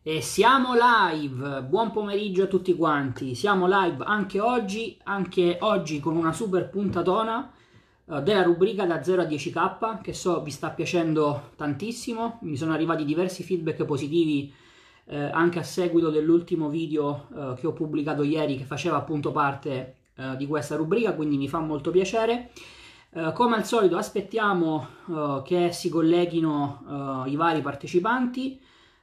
E siamo live, buon pomeriggio a tutti quanti, siamo live anche oggi, anche oggi con una super puntatona uh, della rubrica da 0 a 10k che so vi sta piacendo tantissimo, mi sono arrivati diversi feedback positivi eh, anche a seguito dell'ultimo video eh, che ho pubblicato ieri che faceva appunto parte eh, di questa rubrica, quindi mi fa molto piacere. Uh, come al solito aspettiamo che si colleghino i vari partecipanti.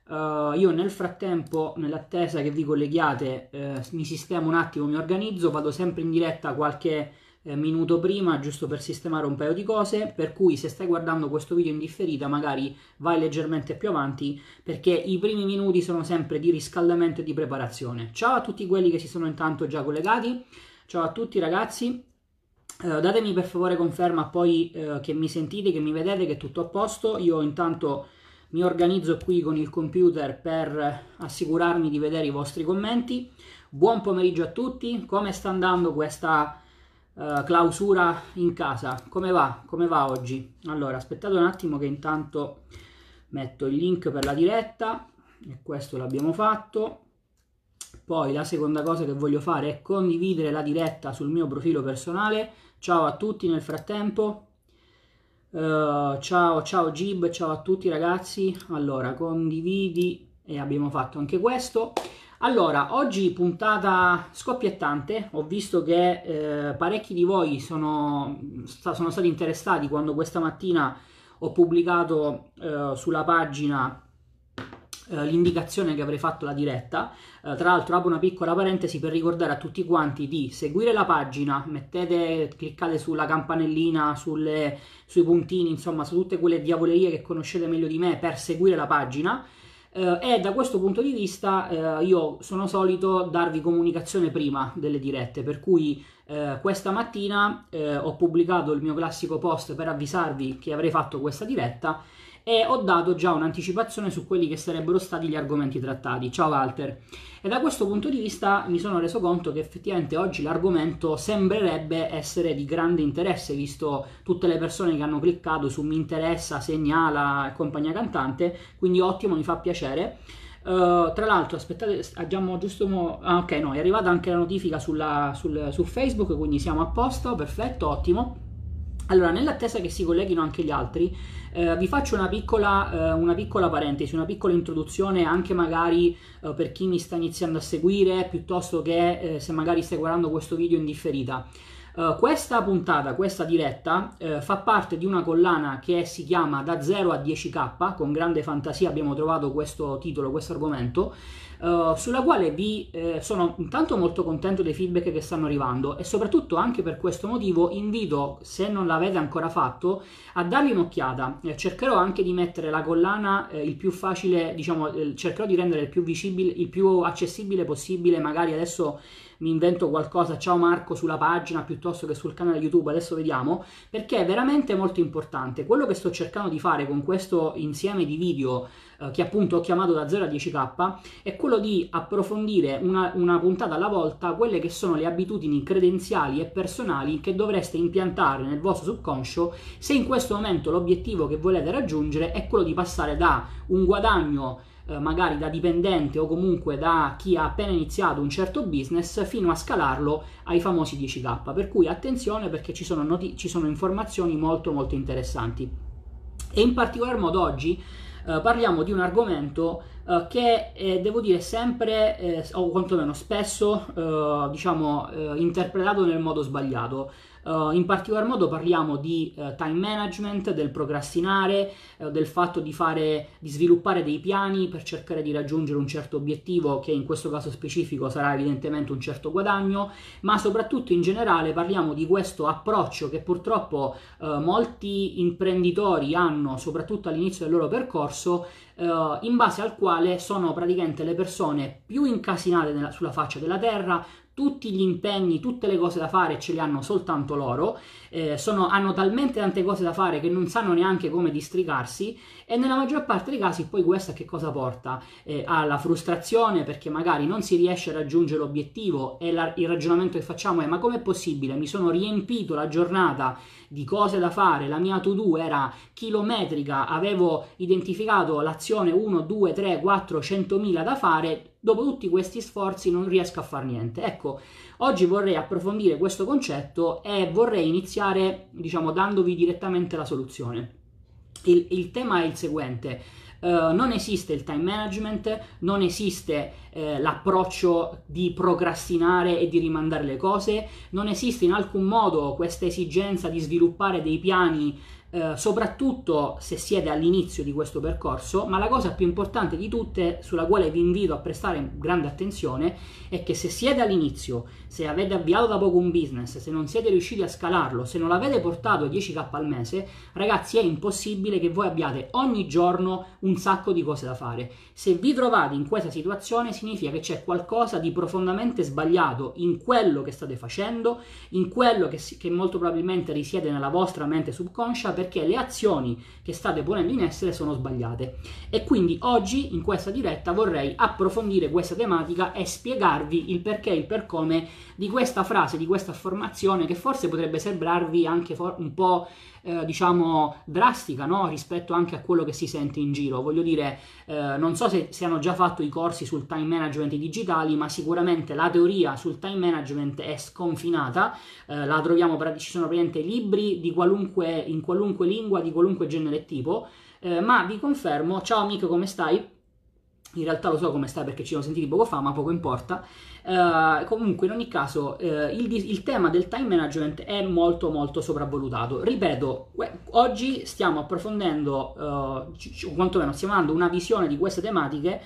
Io nel frattempo, nell'attesa che vi colleghiate, mi sistemo un attimo, mi organizzo, vado sempre in diretta qualche minuto prima, giusto per sistemare un paio di cose. Per cui, se stai guardando questo video in differita, magari vai leggermente più avanti, perché i primi minuti sono sempre di riscaldamento e di preparazione. Ciao a tutti quelli che si sono intanto già collegati. Ciao a tutti ragazzi. Uh, datemi per favore conferma poi uh, che mi sentite, che mi vedete, che è tutto a posto. Io intanto mi organizzo qui con il computer per assicurarmi di vedere i vostri commenti. Buon pomeriggio a tutti, come sta andando questa uh, clausura in casa? Come va? Come va oggi? Allora, aspettate un attimo che intanto metto il link per la diretta e questo l'abbiamo fatto. Poi la seconda cosa che voglio fare è condividere la diretta sul mio profilo personale Ciao a tutti nel frattempo. Uh, ciao, ciao Gib, ciao a tutti ragazzi. Allora, condividi e abbiamo fatto anche questo. Allora, oggi puntata scoppiettante, ho visto che eh, parecchi di voi sono, sono, stati interessati quando questa mattina ho pubblicato eh, sulla pagina l'indicazione che avrei fatto la diretta. Eh, tra l'altro apro una piccola parentesi per ricordare a tutti quanti di seguire la pagina, mettete, cliccate sulla campanellina, sulle, sui puntini, insomma su tutte quelle diavolerie che conoscete meglio di me per seguire la pagina. Uh, e da questo punto di vista uh, io sono solito darvi comunicazione prima delle dirette, per cui uh, questa mattina ho pubblicato il mio classico post per avvisarvi che avrei fatto questa diretta e ho dato già un'anticipazione su quelli che sarebbero stati gli argomenti trattati. Ciao Walter. E da questo punto di vista mi sono reso conto che effettivamente oggi l'argomento sembrerebbe essere di grande interesse, visto tutte le persone che hanno cliccato su mi interessa, segnala e compagnia cantante, quindi ottimo, mi fa piacere. Uh, tra l'altro, aspettate, abbiamo giusto. Mo- ah, ok, no, è arrivata anche la notifica sulla, sul, su Facebook, quindi siamo a posto, perfetto, ottimo. Allora, nell'attesa che si colleghino anche gli altri, eh, vi faccio una piccola, eh, una piccola, parentesi, una piccola introduzione anche magari eh, per chi mi sta iniziando a seguire, piuttosto che eh, se magari stai guardando questo video in differita. Uh, questa puntata, questa diretta, uh, fa parte di una collana che si chiama Da 0 a 10k, con grande fantasia abbiamo trovato questo titolo, questo argomento, uh, sulla quale vi eh, sono intanto molto contento dei feedback che stanno arrivando e soprattutto anche per questo motivo invito, se non l'avete ancora fatto, a dargli un'occhiata. Eh, cercherò anche di mettere la collana eh, il più facile, diciamo, eh, cercherò di rendere il più visibile, il più accessibile possibile, magari adesso mi invento qualcosa, ciao Marco, sulla pagina piuttosto che sul canale YouTube, adesso vediamo, perché è veramente molto importante. Quello che sto cercando di fare con questo insieme di video eh, che appunto ho chiamato da 0 a 10k, è quello di approfondire una, una puntata alla volta quelle che sono le abitudini credenziali e personali che dovreste impiantare nel vostro subconscio se in questo momento l'obiettivo che volete raggiungere è quello di passare da un guadagno eh, magari da dipendente o comunque da chi ha appena iniziato un certo business fino a scalarlo ai famosi 10k. Per cui attenzione perché ci sono, noti- ci sono informazioni molto molto interessanti. E in particolar modo oggi eh, parliamo di un argomento eh, che è, devo dire sempre eh, o quantomeno spesso eh, diciamo eh, interpretato nel modo sbagliato Uh, in particolar modo parliamo di uh, time management, del procrastinare, uh, del fatto di, fare, di sviluppare dei piani per cercare di raggiungere un certo obiettivo che in questo caso specifico sarà evidentemente un certo guadagno, ma soprattutto in generale parliamo di questo approccio che purtroppo molti imprenditori hanno soprattutto all'inizio del loro percorso in base al quale sono praticamente le persone più incasinate nella, sulla faccia della terra, tutti gli impegni, tutte le cose da fare ce li hanno soltanto loro, eh, sono, hanno talmente tante cose da fare che non sanno neanche come districarsi e nella maggior parte dei casi poi questa che cosa porta? Eh, alla frustrazione perché magari non si riesce a raggiungere l'obiettivo e la, il ragionamento che facciamo è ma com'è possibile? Mi sono riempito la giornata di cose da fare, la mia to-do era chilometrica, avevo identificato un'azione 1, 2, 3, 4, 100.000 da fare, dopo tutti questi sforzi non riesco a fare niente. Ecco, oggi vorrei approfondire questo concetto e vorrei iniziare, diciamo, dandovi direttamente la soluzione. Il, il tema è il seguente eh, non esiste il time management, non esiste uh, l'approccio di procrastinare e di rimandare le cose, non esiste in alcun modo questa esigenza di sviluppare dei piani eh, soprattutto se siete all'inizio di questo percorso, ma la cosa più importante di tutte, sulla quale vi invito a prestare grande attenzione, è che se siete all'inizio, se avete avviato da poco un business, se non siete riusciti a scalarlo, se non l'avete portato a 10k al mese, ragazzi è impossibile che voi abbiate ogni giorno un sacco di cose da fare. Se vi trovate in questa situazione significa che c'è qualcosa di profondamente sbagliato in quello che state facendo, in quello che, che molto probabilmente risiede nella vostra mente subconscia, perché le azioni che state ponendo in essere sono sbagliate. E quindi oggi in questa diretta vorrei approfondire questa tematica e spiegarvi il perché e il per come di questa frase, di questa affermazione che forse potrebbe sembrarvi anche un po' eh, diciamo drastica no? rispetto anche a quello che si sente in giro. Voglio dire, eh, non so se, se hanno già fatto i corsi sul time management digitali, ma sicuramente la teoria sul time management è sconfinata. Eh, la troviamo, ci sono praticamente libri di qualunque, in qualunque lingua, di qualunque genere e tipo. Eh, ma vi confermo, ciao amico, come stai? in realtà lo so come sta perché ci siamo sentiti poco fa, ma poco importa. Uh, comunque, in ogni caso, uh, il, il, tema del time management è molto, molto sopravvalutato. Ripeto, oggi stiamo approfondendo, uh, quantomeno stiamo dando una visione di queste tematiche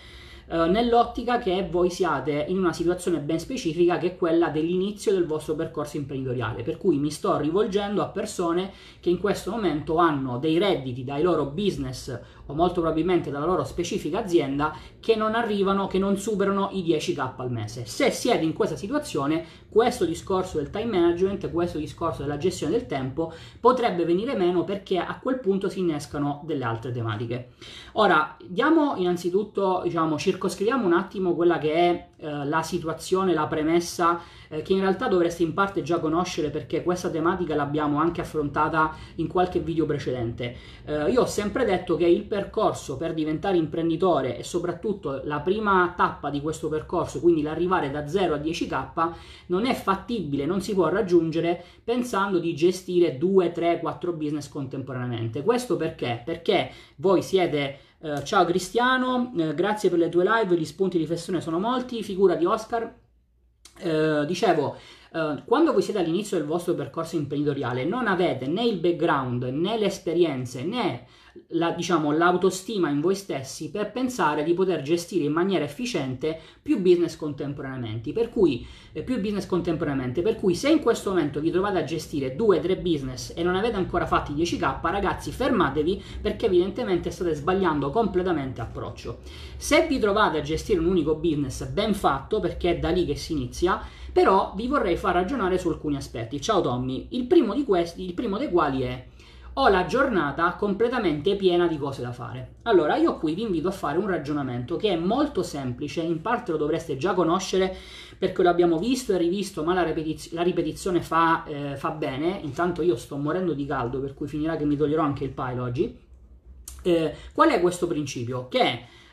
eh, nell'ottica che voi siate in una situazione ben specifica che è quella dell'inizio del vostro percorso imprenditoriale, per cui mi sto rivolgendo a persone che in questo momento hanno dei redditi dai loro business o molto probabilmente dalla loro specifica azienda che non arrivano, che non superano i 10k al mese. Se siete in questa situazione, questo discorso del time management, questo discorso della gestione del tempo potrebbe venire meno perché a quel punto si innescano delle altre tematiche. Ora, diamo innanzitutto, diciamo, circoscriviamo un attimo quella che è eh, la situazione, la premessa eh, che in realtà dovreste in parte già conoscere perché questa tematica l'abbiamo anche affrontata in qualche video precedente. Eh, io ho sempre detto che il percorso per diventare imprenditore e soprattutto la prima tappa di questo percorso, quindi l'arrivare da 0 a 10k, non è fattibile, non si può raggiungere pensando di gestire 2, 3, 4 business contemporaneamente. Questo perché? Perché voi siete Uh, ciao Cristiano, uh, grazie per le tue live, gli spunti di riflessione sono molti, figura di Oscar. Uh, dicevo, quando voi siete all'inizio del vostro percorso imprenditoriale non avete né il background né le esperienze né la, diciamo, l'autostima in voi stessi per pensare di poter gestire in maniera efficiente più business contemporaneamente. Per cui, eh, più business contemporaneamente. Per cui, se in questo momento vi trovate a gestire 2-3 business e non avete ancora fatti 10k, ragazzi, fermatevi perché evidentemente state sbagliando completamente approccio. Se vi trovate a gestire un unico business ben fatto, perché è da lì che si inizia, però vi vorrei far ragionare su alcuni aspetti. Ciao Tommy, il primo questi, il primo dei quali è ho la giornata completamente piena di cose da fare. Allora, io qui vi invito a fare un ragionamento che è molto semplice, in parte lo dovreste già conoscere perché lo abbiamo visto e rivisto, ma la, ripetiz- la ripetizione fa, eh, fa, bene. Intanto io sto morendo di caldo, per cui finirà che mi toglierò anche il pile oggi. Eh, qual è questo principio? Che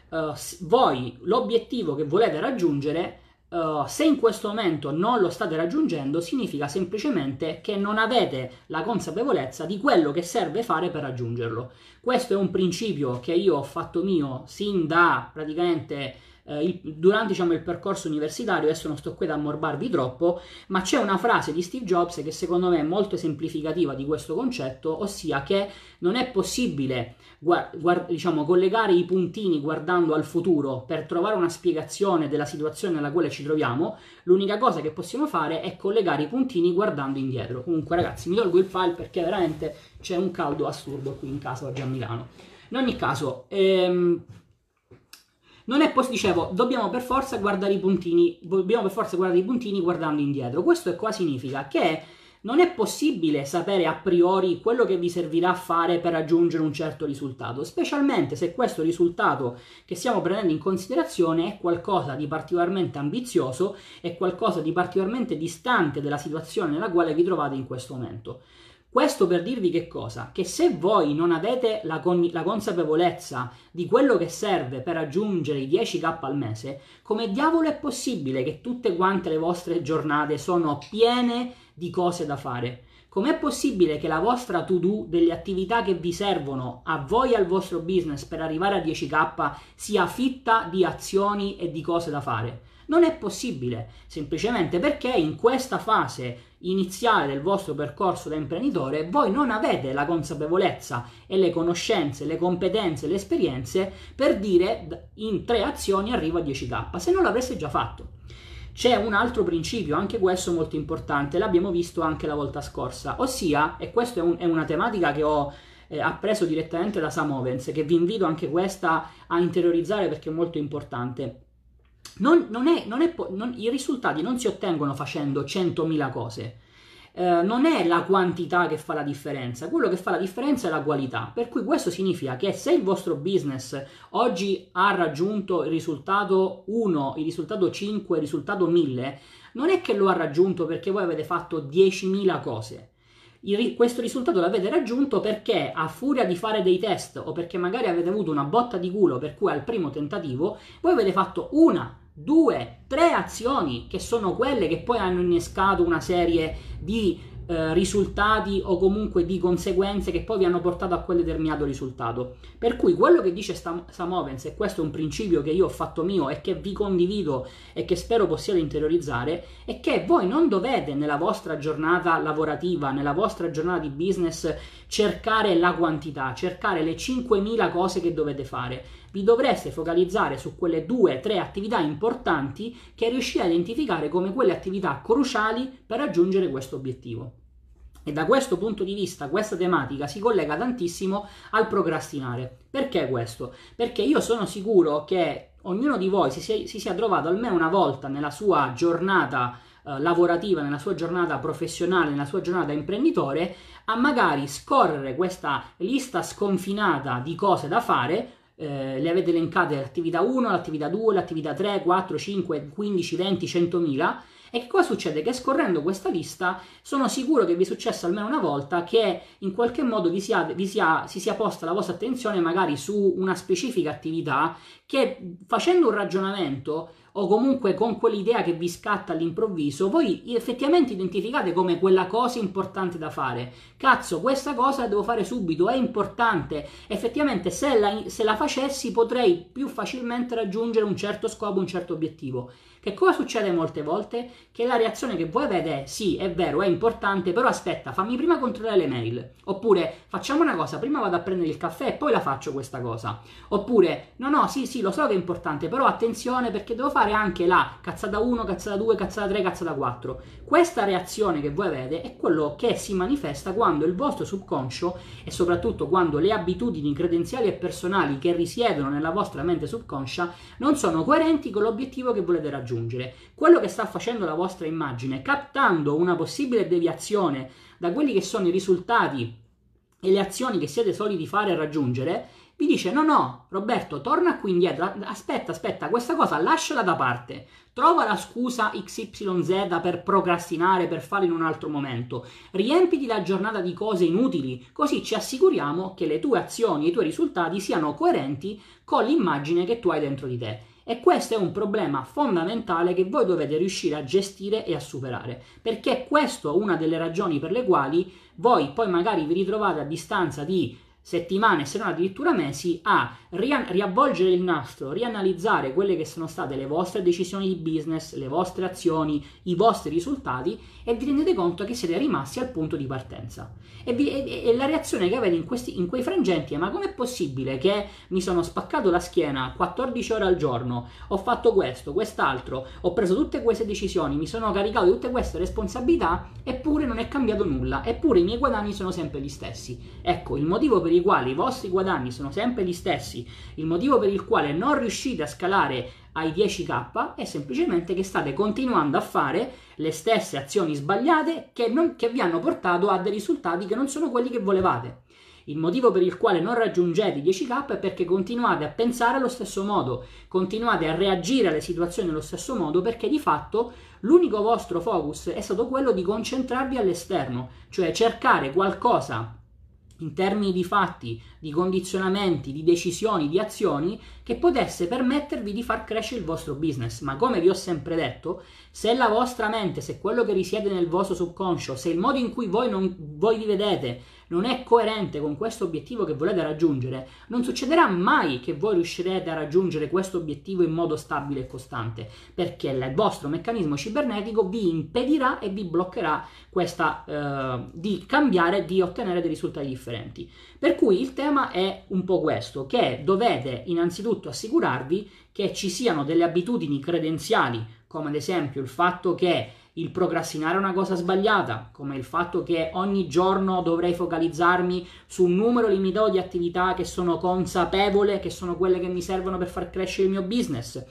eh, voi l'obiettivo che volete raggiungere Uh, se in questo momento non lo state raggiungendo, significa semplicemente che non avete la consapevolezza di quello che serve fare per raggiungerlo. Questo è un principio che io ho fatto mio sin da praticamente eh, il, durante diciamo, il percorso universitario, adesso non sto qui ad ammorbarvi troppo, ma c'è una frase di Steve Jobs che secondo me è molto esemplificativa di questo concetto, ossia che non è possibile guard- guard- diciamo, collegare i puntini guardando al futuro per trovare una spiegazione della situazione nella quale ci troviamo, l'unica cosa che possiamo fare è collegare i puntini guardando indietro. Comunque ragazzi, mi tolgo il file perché veramente c'è un caldo assurdo qui in casa oggi a Milano. In ogni caso, ehm, non è possibile, dicevo, dobbiamo per forza guardare i puntini, dobbiamo per forza guardare i puntini guardando indietro. Questo qua significa che non è possibile sapere a priori quello che vi servirà a fare per raggiungere un certo risultato, specialmente se questo risultato che stiamo prendendo in considerazione è qualcosa di particolarmente ambizioso, è qualcosa di particolarmente distante dalla situazione nella quale vi trovate in questo momento. Questo per dirvi che cosa? Che se voi non avete la, con- la, consapevolezza di quello che serve per raggiungere i 10k al mese, come diavolo è possibile che tutte quante le vostre giornate sono piene di cose da fare? Com'è possibile che la vostra to-do delle attività che vi servono a voi e al vostro business per arrivare a 10k sia fitta di azioni e di cose da fare? Non è possibile, semplicemente perché in questa fase iniziale del vostro percorso da imprenditore voi non avete la consapevolezza e le conoscenze, le competenze, le esperienze per dire in tre azioni arrivo a 10k, se non l'avreste già fatto. C'è un altro principio, anche questo molto importante, l'abbiamo visto anche la volta scorsa, ossia, e questa è, un, è una tematica che ho eh, appreso direttamente da Sam Owens, che vi invito anche questa a interiorizzare perché è molto importante non, non è, non è, I risultati non si ottengono facendo 100.000 cose. Eh, non è la quantità che fa la differenza, quello che fa la differenza è la qualità. Per cui questo significa che se il vostro business oggi ha raggiunto il risultato 1, il risultato 5, il risultato 1000, non è che lo ha raggiunto perché voi avete fatto 10.000 cose. Questo risultato l'avete raggiunto perché a furia di fare dei test o perché magari avete avuto una botta di culo per cui al primo tentativo voi avete fatto una, due, tre azioni che sono quelle che poi hanno innescato una serie di eh, risultati o comunque di conseguenze che poi vi hanno portato a quel determinato risultato. Per cui quello che dice Sam Ovens, e questo è un principio che io ho fatto mio e che vi condivido e che spero possiate interiorizzare, è che voi non dovete nella vostra giornata lavorativa, nella vostra giornata di business, cercare la quantità, cercare le 5.000 cose che dovete fare vi dovreste focalizzare su quelle due, tre attività importanti che riuscite a identificare come quelle attività cruciali per raggiungere questo obiettivo. E da questo punto di vista questa tematica si collega tantissimo al procrastinare. Perché questo? Perché io sono sicuro che ognuno di voi si sia, si sia trovato almeno una volta nella sua giornata eh, lavorativa, nella sua giornata professionale, nella sua giornata imprenditore, a magari scorrere questa lista sconfinata di cose da fare eh, le avete elencate l'attività 1, l'attività 2, l'attività 3, 4, 5, 15, 20, 100.000 e che cosa succede? Che scorrendo questa lista sono sicuro che vi è successo almeno una volta che in qualche modo vi sia, vi sia, si sia posta la vostra attenzione magari su una specifica attività che facendo un ragionamento o comunque con quell'idea che vi scatta all'improvviso, voi effettivamente identificate come quella cosa importante da fare. Cazzo, questa cosa la devo fare subito, è importante. Effettivamente se la, se la facessi potrei più facilmente raggiungere un certo scopo, un certo obiettivo. Che cosa succede molte volte? Che la reazione che voi avete è sì, è vero, è importante, però aspetta, fammi prima controllare le mail. Oppure facciamo una cosa, prima vado a prendere il caffè e poi la faccio questa cosa. Oppure no, no, sì, sì, lo so che è importante, però attenzione perché devo fare anche la cazzata 1, cazzata 2, cazzata 3, cazzata 4. Questa reazione che voi avete è quello che si manifesta quando il vostro subconscio e soprattutto quando le abitudini credenziali e personali che risiedono nella vostra mente subconscia non sono coerenti con l'obiettivo che volete raggiungere raggiungere. Quello che sta facendo la vostra immagine, captando una possibile deviazione da quelli che sono i risultati e le azioni che siete soliti fare e raggiungere, vi dice no no Roberto torna qui indietro aspetta aspetta questa cosa lasciala da parte trova la scusa XYZ per procrastinare per farlo in un altro momento riempiti la giornata di cose inutili così ci assicuriamo che le tue azioni e i tuoi risultati siano coerenti con l'immagine che tu hai dentro di te e questo è un problema fondamentale che voi dovete riuscire a gestire e a superare, perché questo è una delle ragioni per le quali voi poi magari vi ritrovate a distanza di settimane, se non addirittura mesi, a riavvolgere il nastro, rianalizzare quelle che sono state le vostre decisioni di business, le vostre azioni, i vostri risultati e vi rendete conto che siete rimasti al punto di partenza. E, vi, e, e la reazione che avete in, questi, in quei frangenti è ma com'è possibile che mi sono spaccato la schiena 14 ore al giorno, ho fatto questo, quest'altro, ho preso tutte queste decisioni, mi sono caricato di tutte queste responsabilità, eppure non è cambiato nulla, eppure i miei guadagni sono sempre gli stessi. Ecco, il motivo per quale i vostri guadagni sono sempre gli stessi il motivo per il quale non riuscite a scalare ai 10k è semplicemente che state continuando a fare le stesse azioni sbagliate che, non, che vi hanno portato a dei risultati che non sono quelli che volevate. Il motivo per il quale non raggiungete i 10k è perché continuate a pensare allo stesso modo, continuate a reagire alle situazioni nello stesso modo perché di fatto l'unico vostro focus è stato quello di concentrarvi all'esterno, cioè cercare qualcosa in termini di fatti, di condizionamenti, di decisioni, di azioni che potesse permettervi di far crescere il vostro business. Ma come vi ho sempre detto, se la vostra mente, se quello che risiede nel vostro subconscio, se il modo in cui voi, non, voi vi vedete non è coerente con questo obiettivo che volete raggiungere, non succederà mai che voi riuscirete a raggiungere questo obiettivo in modo stabile e costante, perché il vostro meccanismo cibernetico vi impedirà e vi bloccherà questa, eh, di cambiare, di ottenere dei risultati differenti. Per cui il tema è un po' questo, che dovete innanzitutto assicurarvi che ci siano delle abitudini credenziali, come ad esempio il fatto che il procrastinare è una cosa sbagliata, come il fatto che ogni giorno dovrei focalizzarmi su un numero limitato di attività che sono consapevole, che sono quelle che mi servono per far crescere il mio business,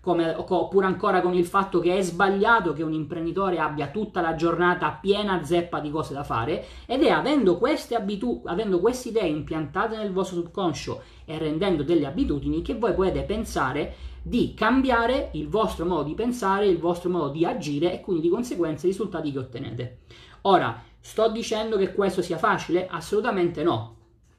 come, oppure ancora con il fatto che è sbagliato che un imprenditore abbia tutta la giornata piena zeppa di cose da fare ed è avendo queste abitudini, avendo queste idee impiantate nel vostro subconscio e rendendo delle abitudini che voi potete pensare di cambiare il vostro modo di pensare, il vostro modo di agire e quindi di conseguenza i risultati che ottenete. Ora, sto dicendo che questo sia facile? Assolutamente no.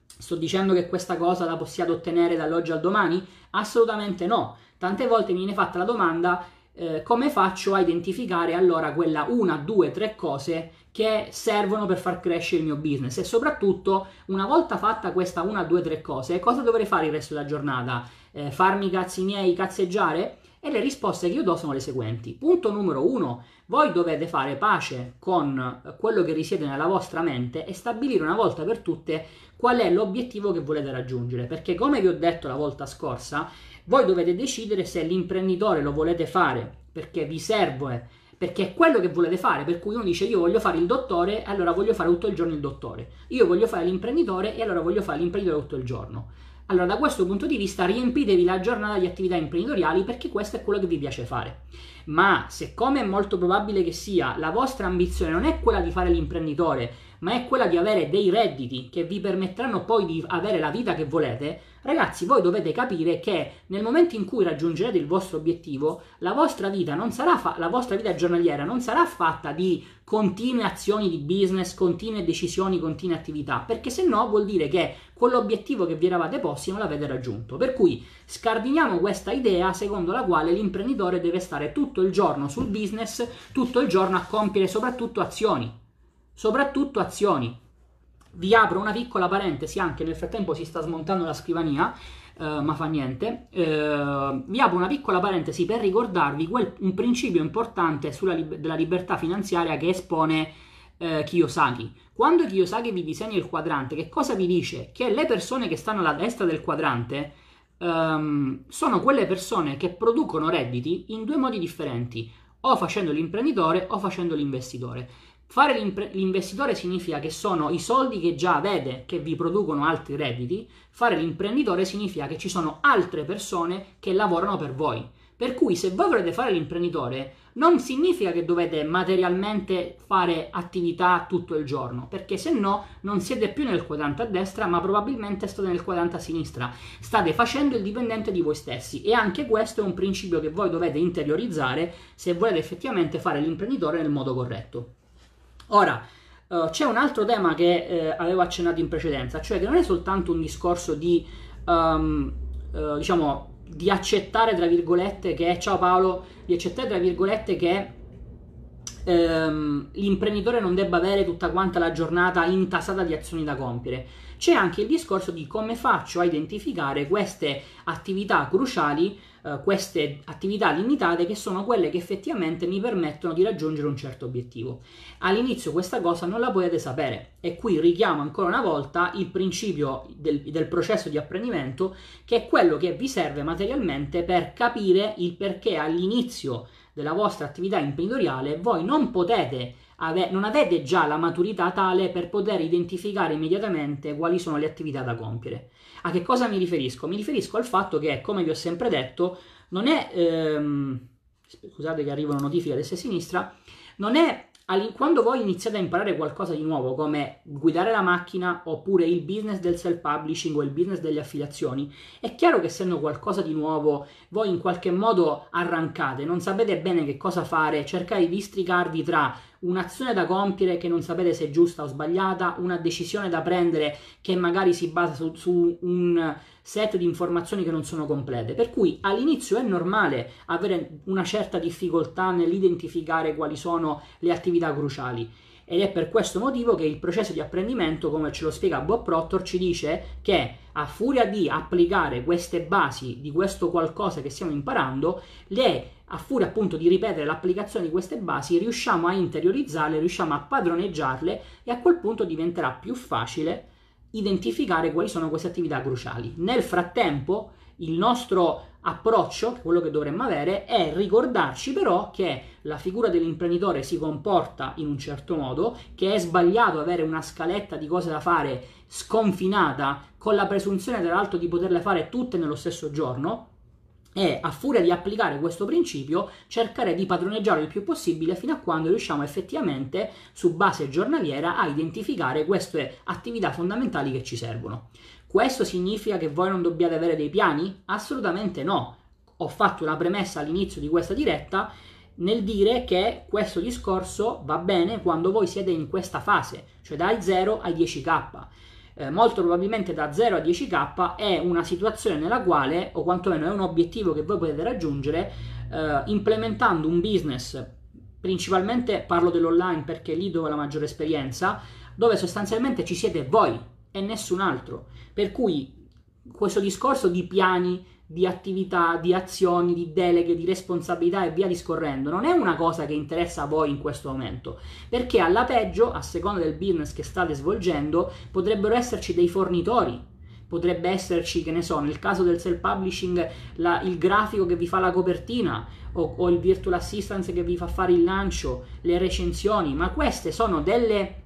Sto dicendo che questa cosa la possiate ottenere dall'oggi al domani? Assolutamente no. Tante volte mi viene fatta la domanda eh, come faccio a identificare allora quella una, due, tre cose che servono per far crescere il mio business e soprattutto una volta fatta questa una, due, tre cose, cosa dovrei fare il resto della giornata? Eh, farmi i cazzi miei, cazzeggiare? E le risposte che io do sono le seguenti. Punto numero uno, voi dovete fare pace con quello che risiede nella vostra mente e stabilire una volta per tutte qual è l'obiettivo che volete raggiungere. Perché come vi ho detto la volta scorsa, voi dovete decidere se l'imprenditore lo volete fare perché vi serve, perché è quello che volete fare. Per cui uno dice io voglio fare il dottore allora voglio fare tutto il giorno il dottore. Io voglio fare l'imprenditore e allora voglio fare l'imprenditore tutto il giorno. Allora, da questo punto di vista, riempitevi la giornata di attività imprenditoriali perché questo è quello che vi piace fare. Ma se, come è molto probabile che sia, la vostra ambizione non è quella di fare l'imprenditore, ma è quella di avere dei redditi che vi permetteranno poi di avere la vita che volete, ragazzi, voi dovete capire che nel momento in cui raggiungerete il vostro obiettivo, la vostra vita, fa- la vostra vita giornaliera non sarà fatta di continue azioni di business, continue decisioni, continue attività, perché se no vuol dire che quell'obiettivo che vi eravate posti non l'avete raggiunto. Per cui scardiniamo questa idea secondo la quale l'imprenditore deve stare tutto il giorno sul business, tutto il giorno a compiere soprattutto azioni soprattutto azioni. Vi apro una piccola parentesi, anche nel frattempo si sta smontando la scrivania, eh, ma fa niente. Eh, vi apro una piccola parentesi per ricordarvi quel, un principio importante sulla, della libertà finanziaria che espone eh, Kiyosaki. Quando Kiyosaki vi disegna il quadrante, che cosa vi dice? Che le persone che stanno alla destra del quadrante um, sono quelle persone che producono redditi in due modi differenti, o facendo l'imprenditore o facendo l'investitore. Fare l'investitore significa che sono i soldi che già avete che vi producono altri redditi, fare l'imprenditore significa che ci sono altre persone che lavorano per voi. Per cui se voi volete fare l'imprenditore non significa che dovete materialmente fare attività tutto il giorno, perché se no non siete più nel quadrante a destra, ma probabilmente state nel quadrante a sinistra. State facendo il dipendente di voi stessi e anche questo è un principio che voi dovete interiorizzare se volete effettivamente fare l'imprenditore nel modo corretto. Ora, uh, c'è un altro tema che eh, avevo accennato in precedenza, cioè che non è soltanto un discorso di, um, uh, diciamo, di accettare, tra virgolette, che, ciao Paolo, di accettare, tra virgolette, che um, l'imprenditore non debba avere tutta quanta la giornata intasata di azioni da compiere. C'è anche il discorso di come faccio a identificare queste attività cruciali eh, queste attività limitate che sono quelle che effettivamente mi permettono di raggiungere un certo obiettivo. All'inizio questa cosa non la potete sapere e qui richiamo ancora una volta il principio del, del processo di apprendimento che è quello che vi serve materialmente per capire il perché all'inizio della vostra attività imprenditoriale voi non potete ave- non avete già la maturità tale per poter identificare immediatamente quali sono le attività da compiere. A che cosa mi riferisco? Mi riferisco al fatto che, come vi ho sempre detto, non è... Ehm, scusate che arrivano notifiche a destra e a sinistra, non è quando voi iniziate a imparare qualcosa di nuovo, come guidare la macchina oppure il business del self-publishing o il business delle affiliazioni, è chiaro che essendo qualcosa di nuovo, voi in qualche modo arrancate, non sapete bene che cosa fare, cercate di districarvi tra un'azione da compiere che non sapete se è giusta o sbagliata, una decisione da prendere che magari si basa su, su un set di informazioni che non sono complete. Per cui all'inizio è normale avere una certa difficoltà nell'identificare quali sono le attività cruciali. Ed è per questo motivo che il processo di apprendimento, come ce lo spiega Bob Proctor, ci dice che a furia di applicare queste basi di questo qualcosa che stiamo imparando, le a furia appunto di ripetere l'applicazione di queste basi, riusciamo a interiorizzarle, riusciamo a padroneggiarle e a quel punto diventerà più facile identificare quali sono queste attività cruciali. Nel frattempo, il nostro approccio, quello che dovremmo avere, è ricordarci però che la figura dell'imprenditore si comporta in un certo modo, che è sbagliato avere una scaletta di cose da fare sconfinata con la presunzione tra l'altro di poterle fare tutte nello stesso giorno, e a furia di applicare questo principio cercare di padroneggiare il più possibile fino a quando riusciamo effettivamente su base giornaliera a identificare queste attività fondamentali che ci servono. Questo significa che voi non dobbiate avere dei piani? Assolutamente no. Ho fatto una premessa all'inizio di questa diretta nel dire che questo discorso va bene quando voi siete in questa fase, cioè dai 0 ai 10k eh, molto probabilmente da 0 a 10k è una situazione nella quale, o quantomeno è un obiettivo che voi potete raggiungere eh, implementando un business, principalmente parlo dell'online perché è lì dove ho la maggiore esperienza, dove sostanzialmente ci siete voi e nessun altro. Per cui questo discorso di piani, di attività, di azioni, di deleghe, di responsabilità e via discorrendo, non è una cosa che interessa a voi in questo momento, perché alla peggio, a seconda del business che state svolgendo, potrebbero esserci dei fornitori, potrebbe esserci, che ne so, nel caso del self-publishing, la, il grafico che vi fa la copertina o, o il virtual assistance che vi fa fare il lancio, le recensioni, ma queste sono delle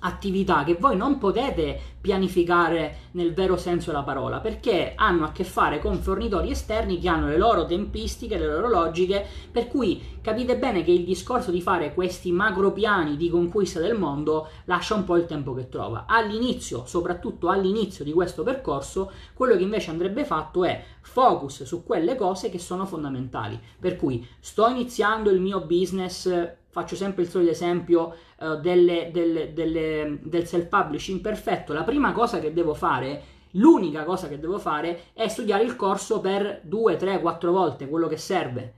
attività che voi non potete pianificare nel vero senso della parola perché hanno a che fare con fornitori esterni che hanno le loro tempistiche, le loro logiche, per cui capite bene che il discorso di fare questi macro piani di conquista del mondo lascia un po' il tempo che trova. All'inizio, soprattutto all'inizio di questo percorso, quello che invece andrebbe fatto è focus su quelle cose che sono fondamentali. Per cui sto iniziando il mio business faccio sempre il solito esempio uh, delle, delle, delle, del self-publishing perfetto, la prima cosa che devo fare, l'unica cosa che devo fare è studiare il corso per 2, 3, 4 volte, quello che serve.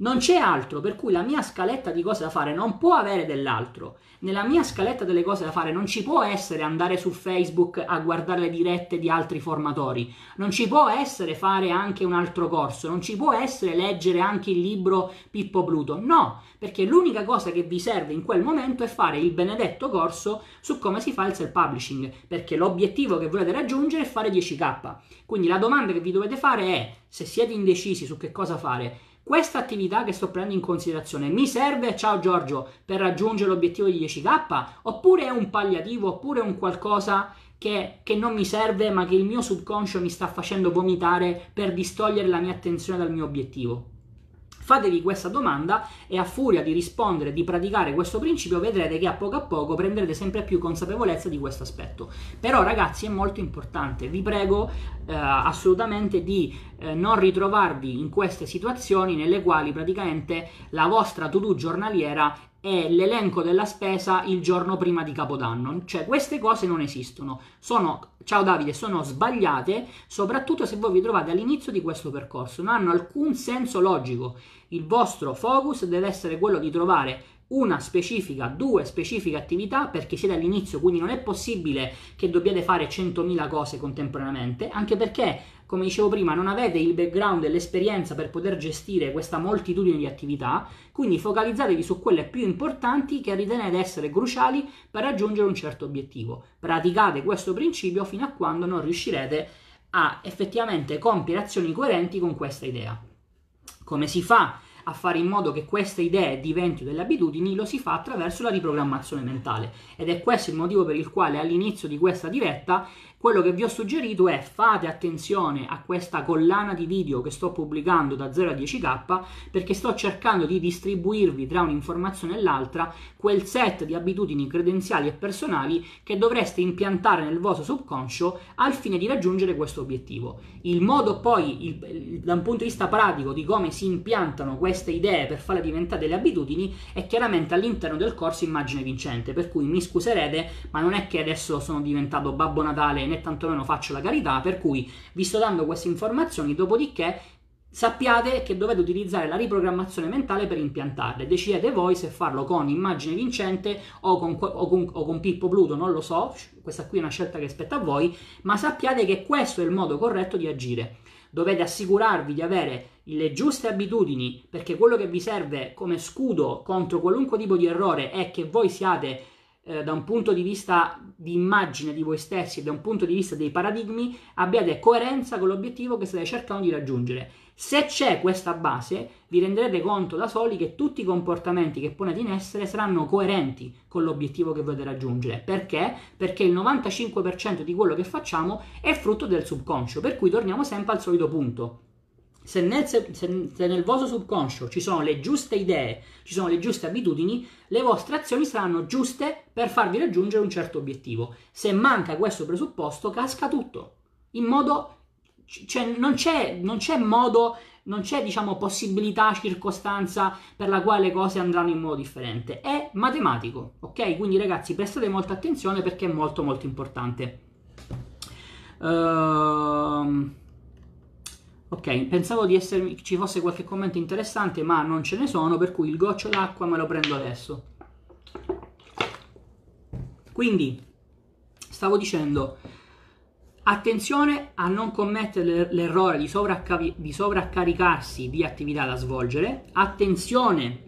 Non c'è altro, per cui la mia scaletta di cose da fare non può avere dell'altro. Nella mia scaletta delle cose da fare non ci può essere andare su Facebook a guardare le dirette di altri formatori, non ci può essere fare anche un altro corso, non ci può essere leggere anche il libro Pippo Pluto. No, perché l'unica cosa che vi serve in quel momento è fare il benedetto corso su come si fa il self-publishing, perché l'obiettivo che volete raggiungere è fare 10k. Quindi la domanda che vi dovete fare è, se siete indecisi su che cosa fare, questa attività che sto prendendo in considerazione mi serve, ciao Giorgio, per raggiungere l'obiettivo di 10k? Oppure è un palliativo, oppure è un qualcosa che, che, non mi serve ma che il mio subconscio mi sta facendo vomitare per distogliere la mia attenzione dal mio obiettivo? Fatevi questa domanda e a furia di rispondere, di praticare questo principio, vedrete che a poco a poco prenderete sempre più consapevolezza di questo aspetto. Però ragazzi è molto importante, vi prego eh, assolutamente di eh, non ritrovarvi in queste situazioni nelle quali praticamente la vostra to-do giornaliera è l'elenco della spesa il giorno prima di Capodanno. Cioè, queste cose non esistono. Sono, ciao Davide, sono sbagliate, soprattutto se voi vi trovate all'inizio di questo percorso. Non hanno alcun senso logico. Il vostro focus deve essere quello di trovare una specifica, due specifiche attività perché siete all'inizio, quindi non è possibile che dobbiate fare 100.000 cose contemporaneamente, anche perché, come dicevo prima, non avete il background e l'esperienza per poter gestire questa moltitudine di attività, quindi focalizzatevi su quelle più importanti che ritenete essere cruciali per raggiungere un certo obiettivo. Praticate questo principio fino a quando non riuscirete a effettivamente compiere azioni coerenti con questa idea. Come si fa? a fare in modo che queste idee diventino delle abitudini lo si fa attraverso la riprogrammazione mentale ed è questo il motivo per il quale all'inizio di questa diretta quello che vi ho suggerito è fate attenzione a questa collana di video che sto pubblicando da 0 a 10k perché sto cercando di distribuirvi tra un'informazione e l'altra quel set di abitudini credenziali e personali che dovreste impiantare nel vostro subconscio al fine di raggiungere questo obiettivo. Il modo poi, il, da un punto di vista pratico, di come si impiantano queste idee per farle diventare delle abitudini è chiaramente all'interno del corso Immagine Vincente, per cui mi scuserete, ma non è che adesso sono diventato Babbo Natale né tantomeno faccio la carità, per cui vi sto dando queste informazioni, dopodiché sappiate che dovete utilizzare la riprogrammazione mentale per impiantarle. Decidete voi se farlo con immagine vincente o con, o con, o con Pippo Pluto, non lo so, questa qui è una scelta che spetta a voi, ma sappiate che questo è il modo corretto di agire. Dovete assicurarvi di avere le giuste abitudini perché quello che vi serve come scudo contro qualunque tipo di errore è che voi siate eh, da un punto di vista di immagine di voi stessi e da un punto di vista dei paradigmi abbiate coerenza con l'obiettivo che state cercando di raggiungere. Se c'è questa base, vi renderete conto da soli che tutti i comportamenti che ponete in essere saranno coerenti con l'obiettivo che volete raggiungere. Perché? Perché il 95% di quello che facciamo è frutto del subconscio, per cui torniamo sempre al solito punto se nel, se, se nel, vostro subconscio ci sono le giuste idee, ci sono le giuste abitudini, le vostre azioni saranno giuste per farvi raggiungere un certo obiettivo. Se manca questo presupposto, casca tutto. In modo, cioè non c'è, non c'è modo, non c'è diciamo possibilità, circostanza per la quale le cose andranno in modo differente. È matematico, ok? Quindi ragazzi prestate molta attenzione perché è molto molto importante. Ehm... Uh... Ok, pensavo di essermi, ci fosse qualche commento interessante, ma non ce ne sono, per cui il goccio d'acqua me lo prendo adesso. Quindi, stavo dicendo, attenzione a non commettere l'errore di, sovraccar- di sovraccaricarsi di attività da svolgere, attenzione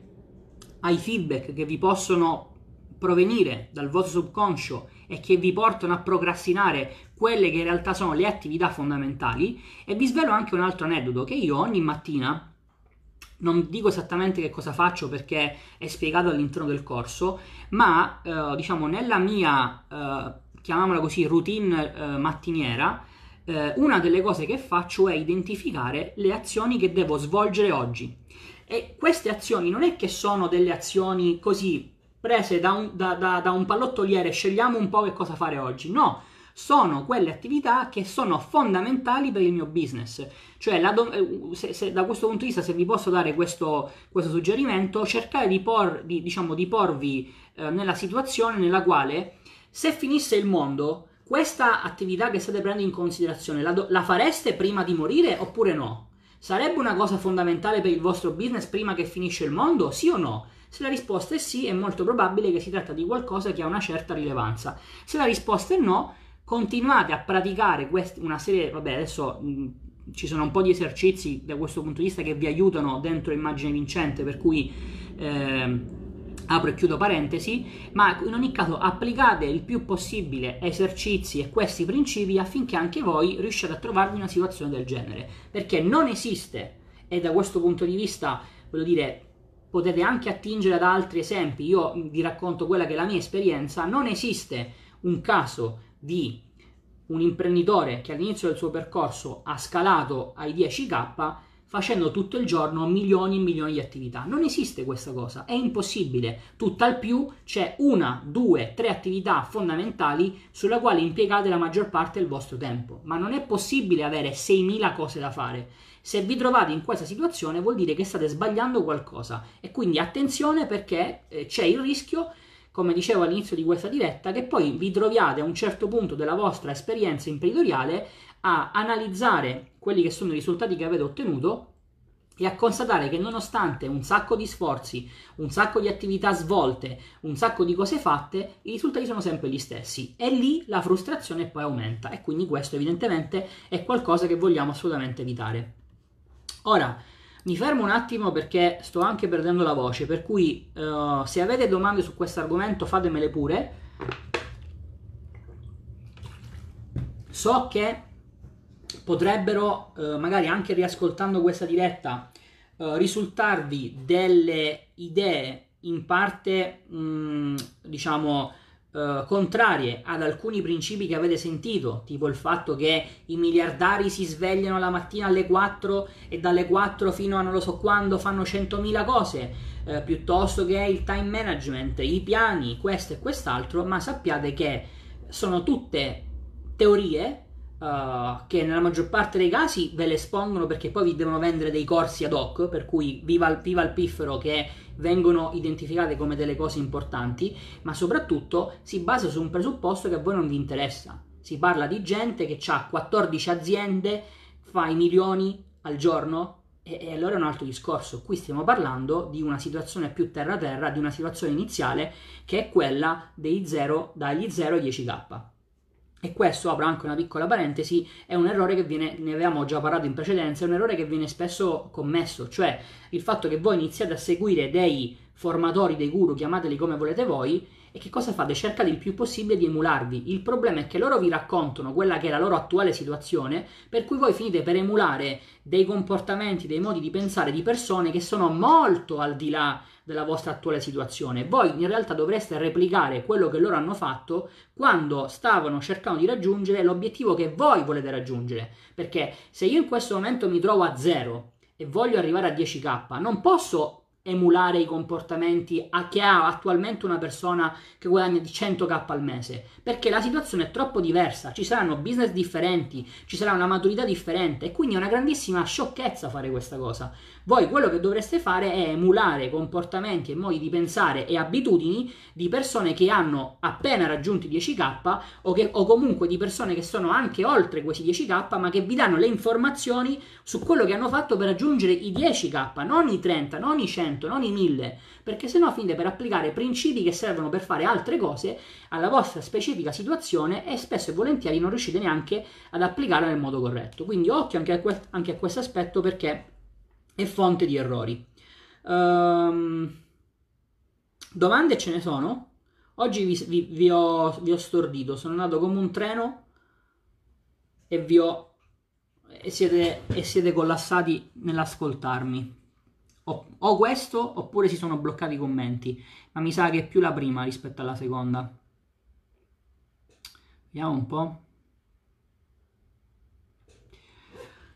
ai feedback che vi possono provenire dal vostro subconscio e che vi portano a procrastinare quelle che in realtà sono le attività fondamentali e vi svelo anche un altro aneddoto che io ogni mattina non dico esattamente che cosa faccio perché è spiegato all'interno del corso, ma eh, diciamo nella mia, eh, chiamiamola così, routine eh, mattiniera, eh, una delle cose che faccio è identificare le azioni che devo svolgere oggi. E queste azioni non è che sono delle azioni così prese da un, da, da, da un pallottoliere, scegliamo un po' che cosa fare oggi. No, sono quelle attività che sono fondamentali per il mio business. Cioè, la, eh, se, se, da questo punto di vista, se vi posso dare questo, questo suggerimento, cercare di, por, di, diciamo, di porvi eh, nella situazione nella quale, se finisse il mondo, questa attività che state prendendo in considerazione, la, la fareste prima di morire oppure no? Sarebbe una cosa fondamentale per il vostro business prima che finisce il mondo? Sì o no? Se la risposta è sì, è molto probabile che si tratta di qualcosa che ha una certa rilevanza. Se la risposta è no, continuate a praticare quest- una serie, vabbè adesso mh, ci sono un po' di esercizi da questo punto di vista che vi aiutano dentro immagine vincente, per cui eh, apro e chiudo parentesi, ma in ogni caso applicate il più possibile esercizi e questi principi affinché anche voi riusciate a trovarvi in una situazione del genere, perché non esiste, e da questo punto di vista, voglio dire, potete anche attingere ad altri esempi, io vi racconto quella che è la mia esperienza, non esiste un caso di un imprenditore che all'inizio del suo percorso ha scalato ai 10k facendo tutto il giorno milioni e milioni di attività. Non esiste questa cosa, è impossibile. Tutt'al più c'è una, due, tre attività fondamentali sulla quale impiegate la maggior parte del vostro tempo, ma non è possibile avere 6.000 cose da fare. Se vi trovate in questa situazione vuol dire che state sbagliando qualcosa e quindi attenzione perché eh, c'è il rischio, come dicevo all'inizio di questa diretta, che poi vi troviate a un certo punto della vostra esperienza imprenditoriale a analizzare quelli che sono i risultati che avete ottenuto e a constatare che nonostante un sacco di sforzi, un sacco di attività svolte, un sacco di cose fatte, i risultati sono sempre gli stessi e lì la frustrazione poi aumenta e quindi questo evidentemente è qualcosa che vogliamo assolutamente evitare. Ora, mi fermo un attimo perché sto anche perdendo la voce, per cui uh, se avete domande su questo argomento fatemele pure. So che potrebbero, uh, magari anche riascoltando questa diretta, uh, risultarvi delle idee in parte, mh, mm, diciamo, Uh, contrarie ad alcuni principi che avete sentito, tipo il fatto che i miliardari si svegliano la mattina alle 4 e dalle 4 fino a non lo so quando fanno 100.000 cose, uh, piuttosto che il time management, i piani, questo e quest'altro, ma sappiate che sono tutte teorie Uh, che nella maggior parte dei casi ve le espongono perché poi vi devono vendere dei corsi ad hoc, per cui viva il, viva il piffero che vengono identificate come delle cose importanti, ma soprattutto si basa su un presupposto che a voi non vi interessa. Si parla di gente che ha 14 aziende, fa i milioni al giorno e, allora è un altro discorso. Qui stiamo parlando di una situazione più terra-terra, di una situazione iniziale che è quella dei 0, dagli 0 ai 10k. E questo, apro anche una piccola parentesi, è un errore che viene, ne avevamo già parlato in precedenza, è un errore che viene spesso commesso, cioè il fatto che voi iniziate a seguire dei formatori, dei guru, chiamateli come volete voi, e che cosa fate? Cercate il più possibile di emularvi. Il problema è che loro vi raccontano quella che è la loro attuale situazione, per cui voi finite per emulare dei comportamenti, dei modi di pensare di persone che sono molto al di là della vostra attuale situazione. Voi in realtà dovreste replicare quello che loro hanno fatto quando stavano cercando di raggiungere l'obiettivo che voi volete raggiungere. Perché se io in questo momento mi trovo a zero e voglio arrivare a 10k, non posso emulare i comportamenti che ha attualmente una persona che guadagna di 100k al mese, perché la situazione è troppo diversa, ci saranno business differenti, ci sarà una maturità differente e quindi è una grandissima sciocchezza fare questa cosa. Voi quello che dovreste fare è emulare comportamenti e modi di pensare e abitudini di persone che hanno appena raggiunto i 10k o, che, o comunque di persone che sono anche oltre questi 10k ma che vi danno le informazioni su quello che hanno fatto per raggiungere i 10k, non i 30, non i 100, non i 1000, perché sennò finite per applicare principi che servono per fare altre cose alla vostra specifica situazione e spesso e volentieri non riuscite neanche ad applicarla nel modo corretto. Quindi occhio anche a, que- anche a questo aspetto perché è fonte di errori. Um, domande ce ne sono? Oggi vi, vi, vi, ho, vi, ho, stordito, sono andato come un treno e vi ho... E siete, e siete collassati nell'ascoltarmi. O, o questo oppure si sono bloccati i commenti, ma mi sa che è più la prima rispetto alla seconda. Vediamo un po'.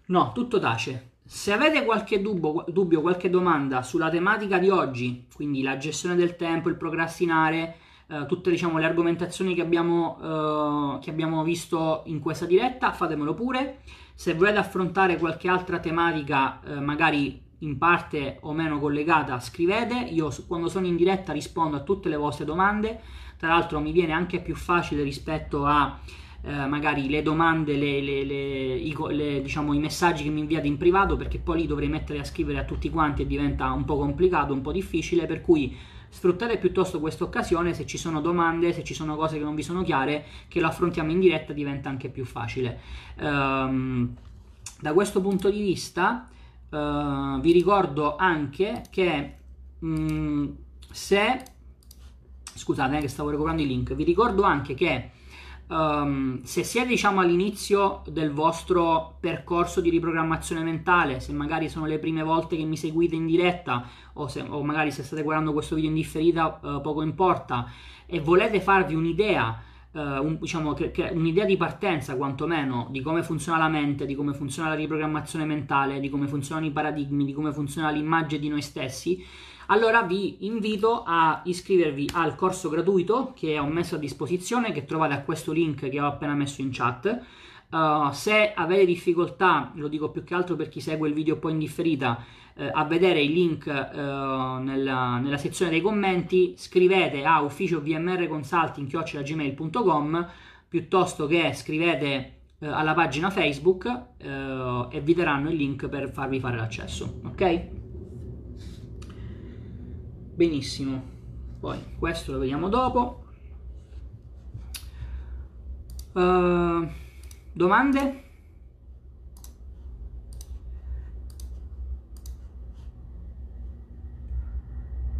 No, tutto tace. Se avete qualche dubbio, dubbio, qualche domanda sulla tematica di oggi, quindi la gestione del tempo, il procrastinare, eh, tutte diciamo, le argomentazioni che abbiamo, eh, che abbiamo visto in questa diretta, fatemelo pure. Se volete affrontare qualche altra tematica, eh, magari in parte o meno collegata, scrivete. Io quando sono in diretta rispondo a tutte le vostre domande. Tra l'altro mi viene anche più facile rispetto a eh, magari le domande, le, le, le, diciamo, i, messaggi che mi inviate in privato, perché poi li dovrei mettere a scrivere a tutti quanti e diventa un po' complicato, un po' difficile, per cui sfruttate piuttosto questa occasione, se ci sono domande, se ci sono cose che non vi sono chiare, che lo affrontiamo in diretta diventa anche più facile. Um, da questo punto di vista uh, vi ricordo anche che um, se scusate eh, che stavo recuperando i link vi ricordo anche che um, se siete diciamo all'inizio del vostro percorso di riprogrammazione mentale, se magari sono le prime volte che mi seguite in diretta o, se, o magari se state guardando questo video in differita, uh, poco importa, e volete farvi un'idea Uh, un, diciamo che, che un'idea di partenza quantomeno di come funziona la mente, di come funziona la riprogrammazione mentale, di come funzionano i paradigmi, di come funziona l'immagine di noi stessi, allora vi invito a iscrivervi al corso gratuito che ho messo a disposizione, che trovate a questo link che ho appena messo in chat. Uh, se avete difficoltà, lo dico più che altro per chi segue il video poi in differita, uh, a vedere i link uh, nella, nella, sezione dei commenti, scrivete a ufficio vmrconsulting.gmail.com piuttosto che scrivete alla pagina Facebook e vi daranno il link per farvi fare l'accesso. Ok? Benissimo. Poi questo lo vediamo dopo. Uh, domande?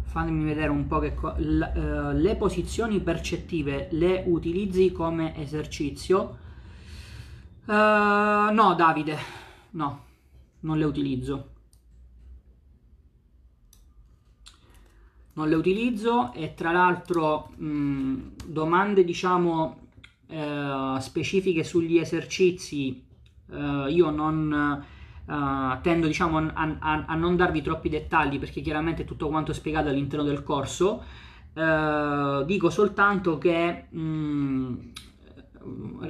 Fatemi vedere un po' che co- l- uh, le posizioni percettive le utilizzi come esercizio. Uh, no Davide no non le utilizzo non le utilizzo e tra l'altro mh, domande diciamo eh, specifiche sugli esercizi eh, io non eh, tendo diciamo a, a, a, non darvi troppi dettagli perché chiaramente tutto quanto è spiegato all'interno del corso. Eh, dico soltanto che mh,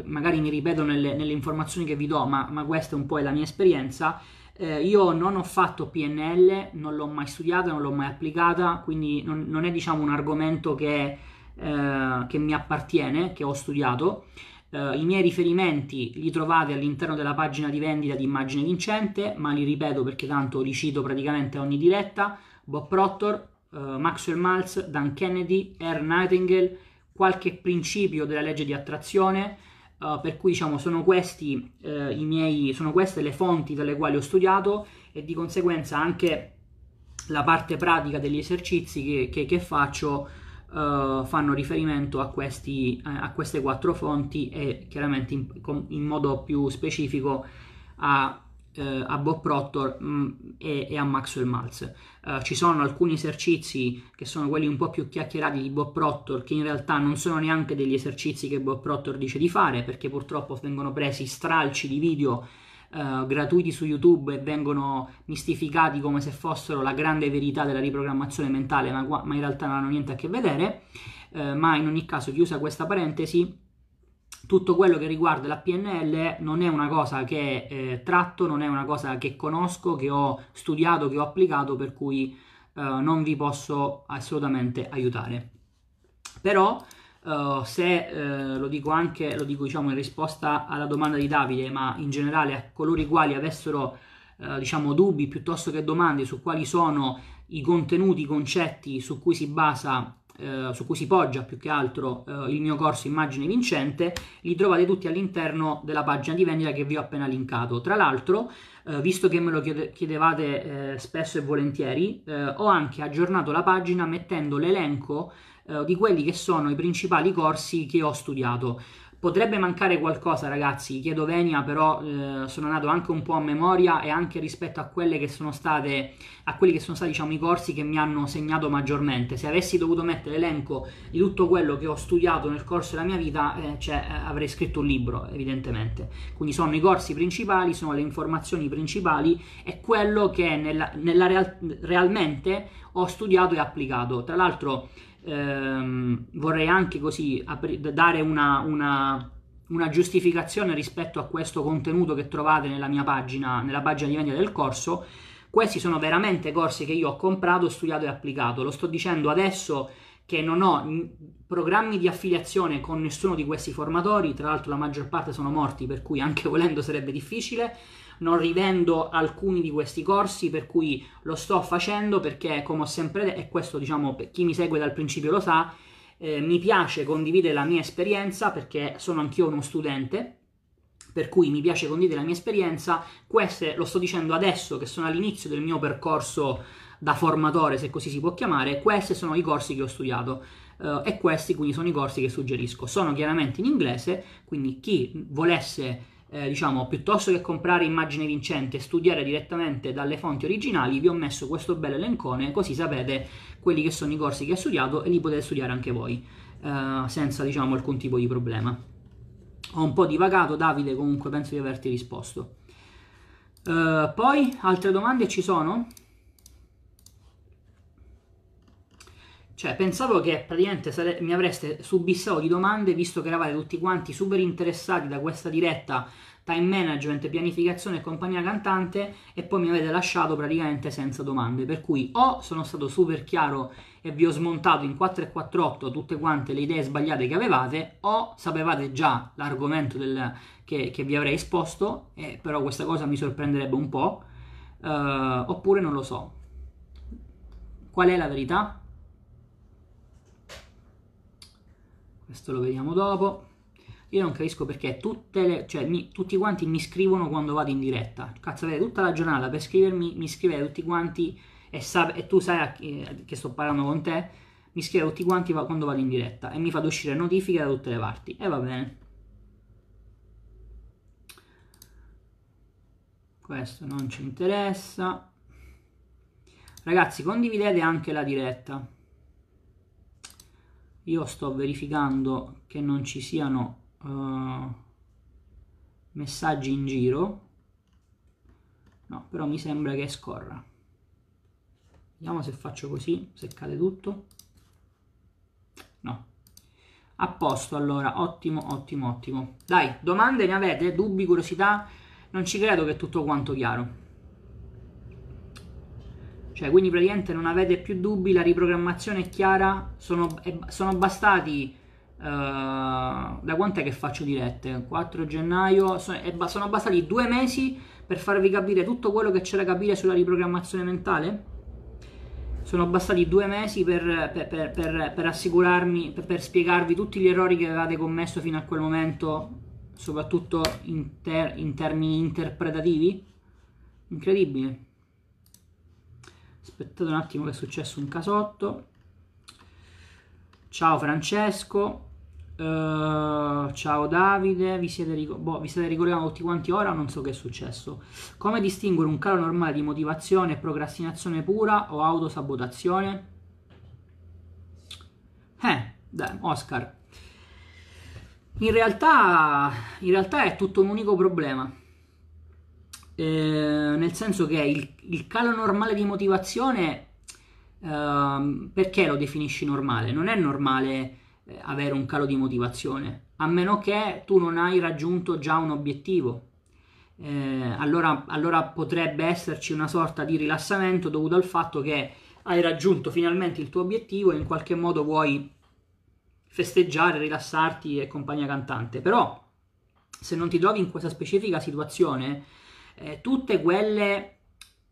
magari mi ripeto nelle, nelle, informazioni che vi do ma, ma questa un po' è la mia esperienza eh, io non ho fatto PNL, non l'ho mai studiata, non l'ho mai applicata, quindi non, non è diciamo un argomento che, eh, che, mi appartiene, che ho studiato. Eh, I miei riferimenti li trovate all'interno della pagina di vendita di Immagine Vincente, ma li ripeto perché tanto li cito praticamente ogni diretta. Bob Proctor, eh, Maxwell Maltz, Dan Kennedy, R. Nightingale, qualche principio della legge di attrazione, Uh, per cui diciamo sono, questi, uh, i miei, sono queste le fonti dalle quali ho studiato e di conseguenza anche la parte pratica degli esercizi che, che, che faccio uh, fanno riferimento a, questi, a, queste quattro fonti e chiaramente in, in modo più specifico a eh, a Bob Proctor mh, mm, e, e, a Maxwell Maltz. Uh, ci sono alcuni esercizi che sono quelli un po' più chiacchierati di Bob Proctor che in realtà non sono neanche degli esercizi che Bob Proctor dice di fare perché purtroppo vengono presi stralci di video Uh, gratuiti su YouTube e vengono mistificati come se fossero la grande verità della riprogrammazione mentale, ma, ma in realtà non hanno niente a che vedere. Uh, ma in ogni caso, chiusa questa parentesi, tutto quello che riguarda la PNL non è una cosa che eh, tratto, non è una cosa che conosco, che ho studiato, che ho applicato, per cui eh, non vi posso assolutamente aiutare. Però Uh, se uh, lo dico anche, lo dico diciamo in risposta alla domanda di Davide, ma in generale a coloro i quali avessero uh, diciamo dubbi piuttosto che domande su quali sono i contenuti, i concetti su cui si basa eh, su cui si poggia più che altro eh, il mio corso Immagine Vincente, li trovate tutti all'interno della pagina di vendita che vi ho appena linkato. Tra l'altro, eh, visto che me lo chiedevate eh, spesso e volentieri, eh, ho anche aggiornato la pagina mettendo l'elenco di quelli che sono i principali corsi che ho studiato. Potrebbe mancare qualcosa, ragazzi, chiedo venia, però eh, sono andato anche un po' a memoria e anche rispetto a quelle che sono state, a quelli che sono stati, diciamo, i corsi che mi hanno segnato maggiormente. Se avessi dovuto mettere l'elenco di tutto quello che ho studiato nel corso della mia vita, eh, cioè, eh, avrei scritto un libro, evidentemente. Quindi sono i corsi principali, sono le informazioni principali e quello che nella, nella real, realmente ho studiato e applicato. Tra l'altro ehm, vorrei anche così apri- dare una, una, una, giustificazione rispetto a questo contenuto che trovate nella mia pagina, nella pagina di vendita del corso. Questi sono veramente corsi che io ho comprato, studiato e applicato. Lo sto dicendo adesso che non ho programmi di affiliazione con nessuno di questi formatori, tra l'altro la maggior parte sono morti, per cui anche volendo sarebbe difficile non rivendo alcuni di questi corsi, per cui lo sto facendo perché, come ho sempre detto, e questo diciamo per chi mi segue dal principio lo sa, eh, mi piace condividere la mia esperienza perché sono anch'io uno studente, per cui mi piace condividere la mia esperienza. Queste lo sto dicendo adesso che sono all'inizio del mio percorso da formatore, se così si può chiamare, questi sono i corsi che ho studiato. Uh, e questi quindi sono i corsi che suggerisco. Sono chiaramente in inglese, quindi chi volesse eh, diciamo, piuttosto che comprare immagine vincente e studiare direttamente dalle fonti originali, vi ho messo questo bel elencone, così sapete quelli che sono i corsi che ho studiato e li potete studiare anche voi, eh, senza, diciamo, alcun tipo di problema. Ho un po' divagato, Davide, comunque penso di averti risposto. Uh, poi, altre domande ci sono? Cioè, pensavo che praticamente sare- mi avreste subissato di domande, visto che eravate tutti quanti super interessati da questa diretta time management, pianificazione e compagnia cantante e poi mi avete lasciato praticamente senza domande. Per cui o sono stato super chiaro e vi ho smontato in 4 e 4 tutte quante le idee sbagliate che avevate, o sapevate già l'argomento del, che, che, vi avrei esposto, eh, però questa cosa mi sorprenderebbe un po', uh, oppure non lo so. Qual è la verità? Questo lo vediamo dopo. Io non capisco perché le, cioè, mi, tutti quanti mi scrivono quando vado in diretta. Cazzo, avete tutta la giornata per scrivermi, mi scrivete tutti quanti e, sa, e tu sai chi, che sto parlando con te, mi scrive tutti quanti quando vado in diretta e mi fate uscire notifiche da tutte le parti. E va bene. Questo non ci interessa. Ragazzi, condividete anche la diretta. Io sto verificando che non ci siano uh, messaggi in giro. No però mi sembra che scorra. Vediamo se faccio così se cade tutto. No. A posto allora. Ottimo ottimo ottimo. Dai domande ne avete? Dubbi curiosità? Non ci credo che è tutto quanto chiaro cioè quindi praticamente non avete più dubbi la riprogrammazione è chiara sono, sono bastati uh, da quant'è che faccio dirette 4 gennaio sono, bastati due mesi per farvi capire tutto quello che c'è da capire sulla riprogrammazione mentale sono bastati due mesi per, per, per, per assicurarmi, per, spiegarvi tutti gli errori che avevate commesso fino a quel momento, soprattutto in, ter, in termini interpretativi. Incredibile. Aspettate un attimo che è successo un casotto. Ciao Francesco. Uh, ciao Davide, vi siete, ric- boh, vi siete ricordati tutti quanti ora? Non so che è successo. Come distinguere un calo normale di motivazione e procrastinazione pura o autosabotazione? Eh, dai, Oscar. In realtà, in realtà è tutto un unico problema. Eh, nel senso che il, il, calo normale di motivazione, eh, perché lo definisci normale? Non è normale eh, avere un calo di motivazione, a meno che tu non hai raggiunto già un obiettivo. Eh, allora, allora potrebbe esserci una sorta di rilassamento dovuto al fatto che hai raggiunto finalmente il tuo obiettivo e in qualche modo vuoi festeggiare, rilassarti e compagnia cantante. Però, se non ti trovi in questa specifica situazione, eh, tutte quelle,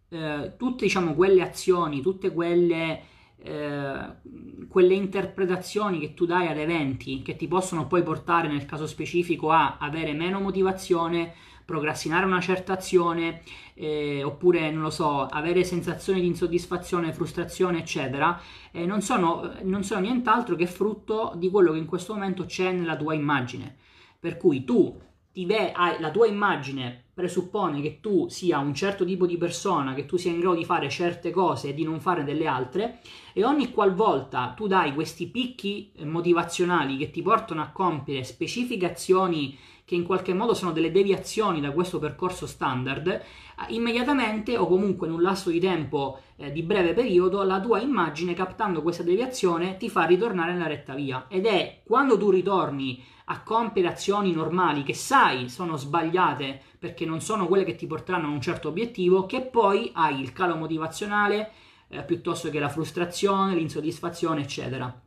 eh, tutte, diciamo, quelle azioni, tutte quelle eh, quelle interpretazioni che tu dai ad eventi che ti possono poi portare nel caso specifico a avere meno motivazione, procrastinare una certa azione eh, oppure non lo so, avere sensazioni di insoddisfazione, frustrazione eccetera, eh, non, sono, non sono nient'altro che frutto di quello che in questo momento c'è nella tua immagine. Per cui tu ve- hai, la tua immagine presuppone che tu sia un certo tipo di persona, che tu sia in grado di fare certe cose e di non fare delle altre, e ogni qualvolta tu dai questi picchi eh, motivazionali che ti portano a compiere specifiche azioni che in qualche modo sono delle deviazioni da questo percorso standard, eh, immediatamente o comunque in un lasso di tempo eh, di breve periodo la tua immagine captando questa deviazione ti fa ritornare nella retta via ed è quando tu ritorni a compiere azioni normali che sai sono sbagliate perché non sono quelle che ti porteranno a un certo obiettivo, che poi hai il calo motivazionale eh, piuttosto che la frustrazione, l'insoddisfazione, eccetera.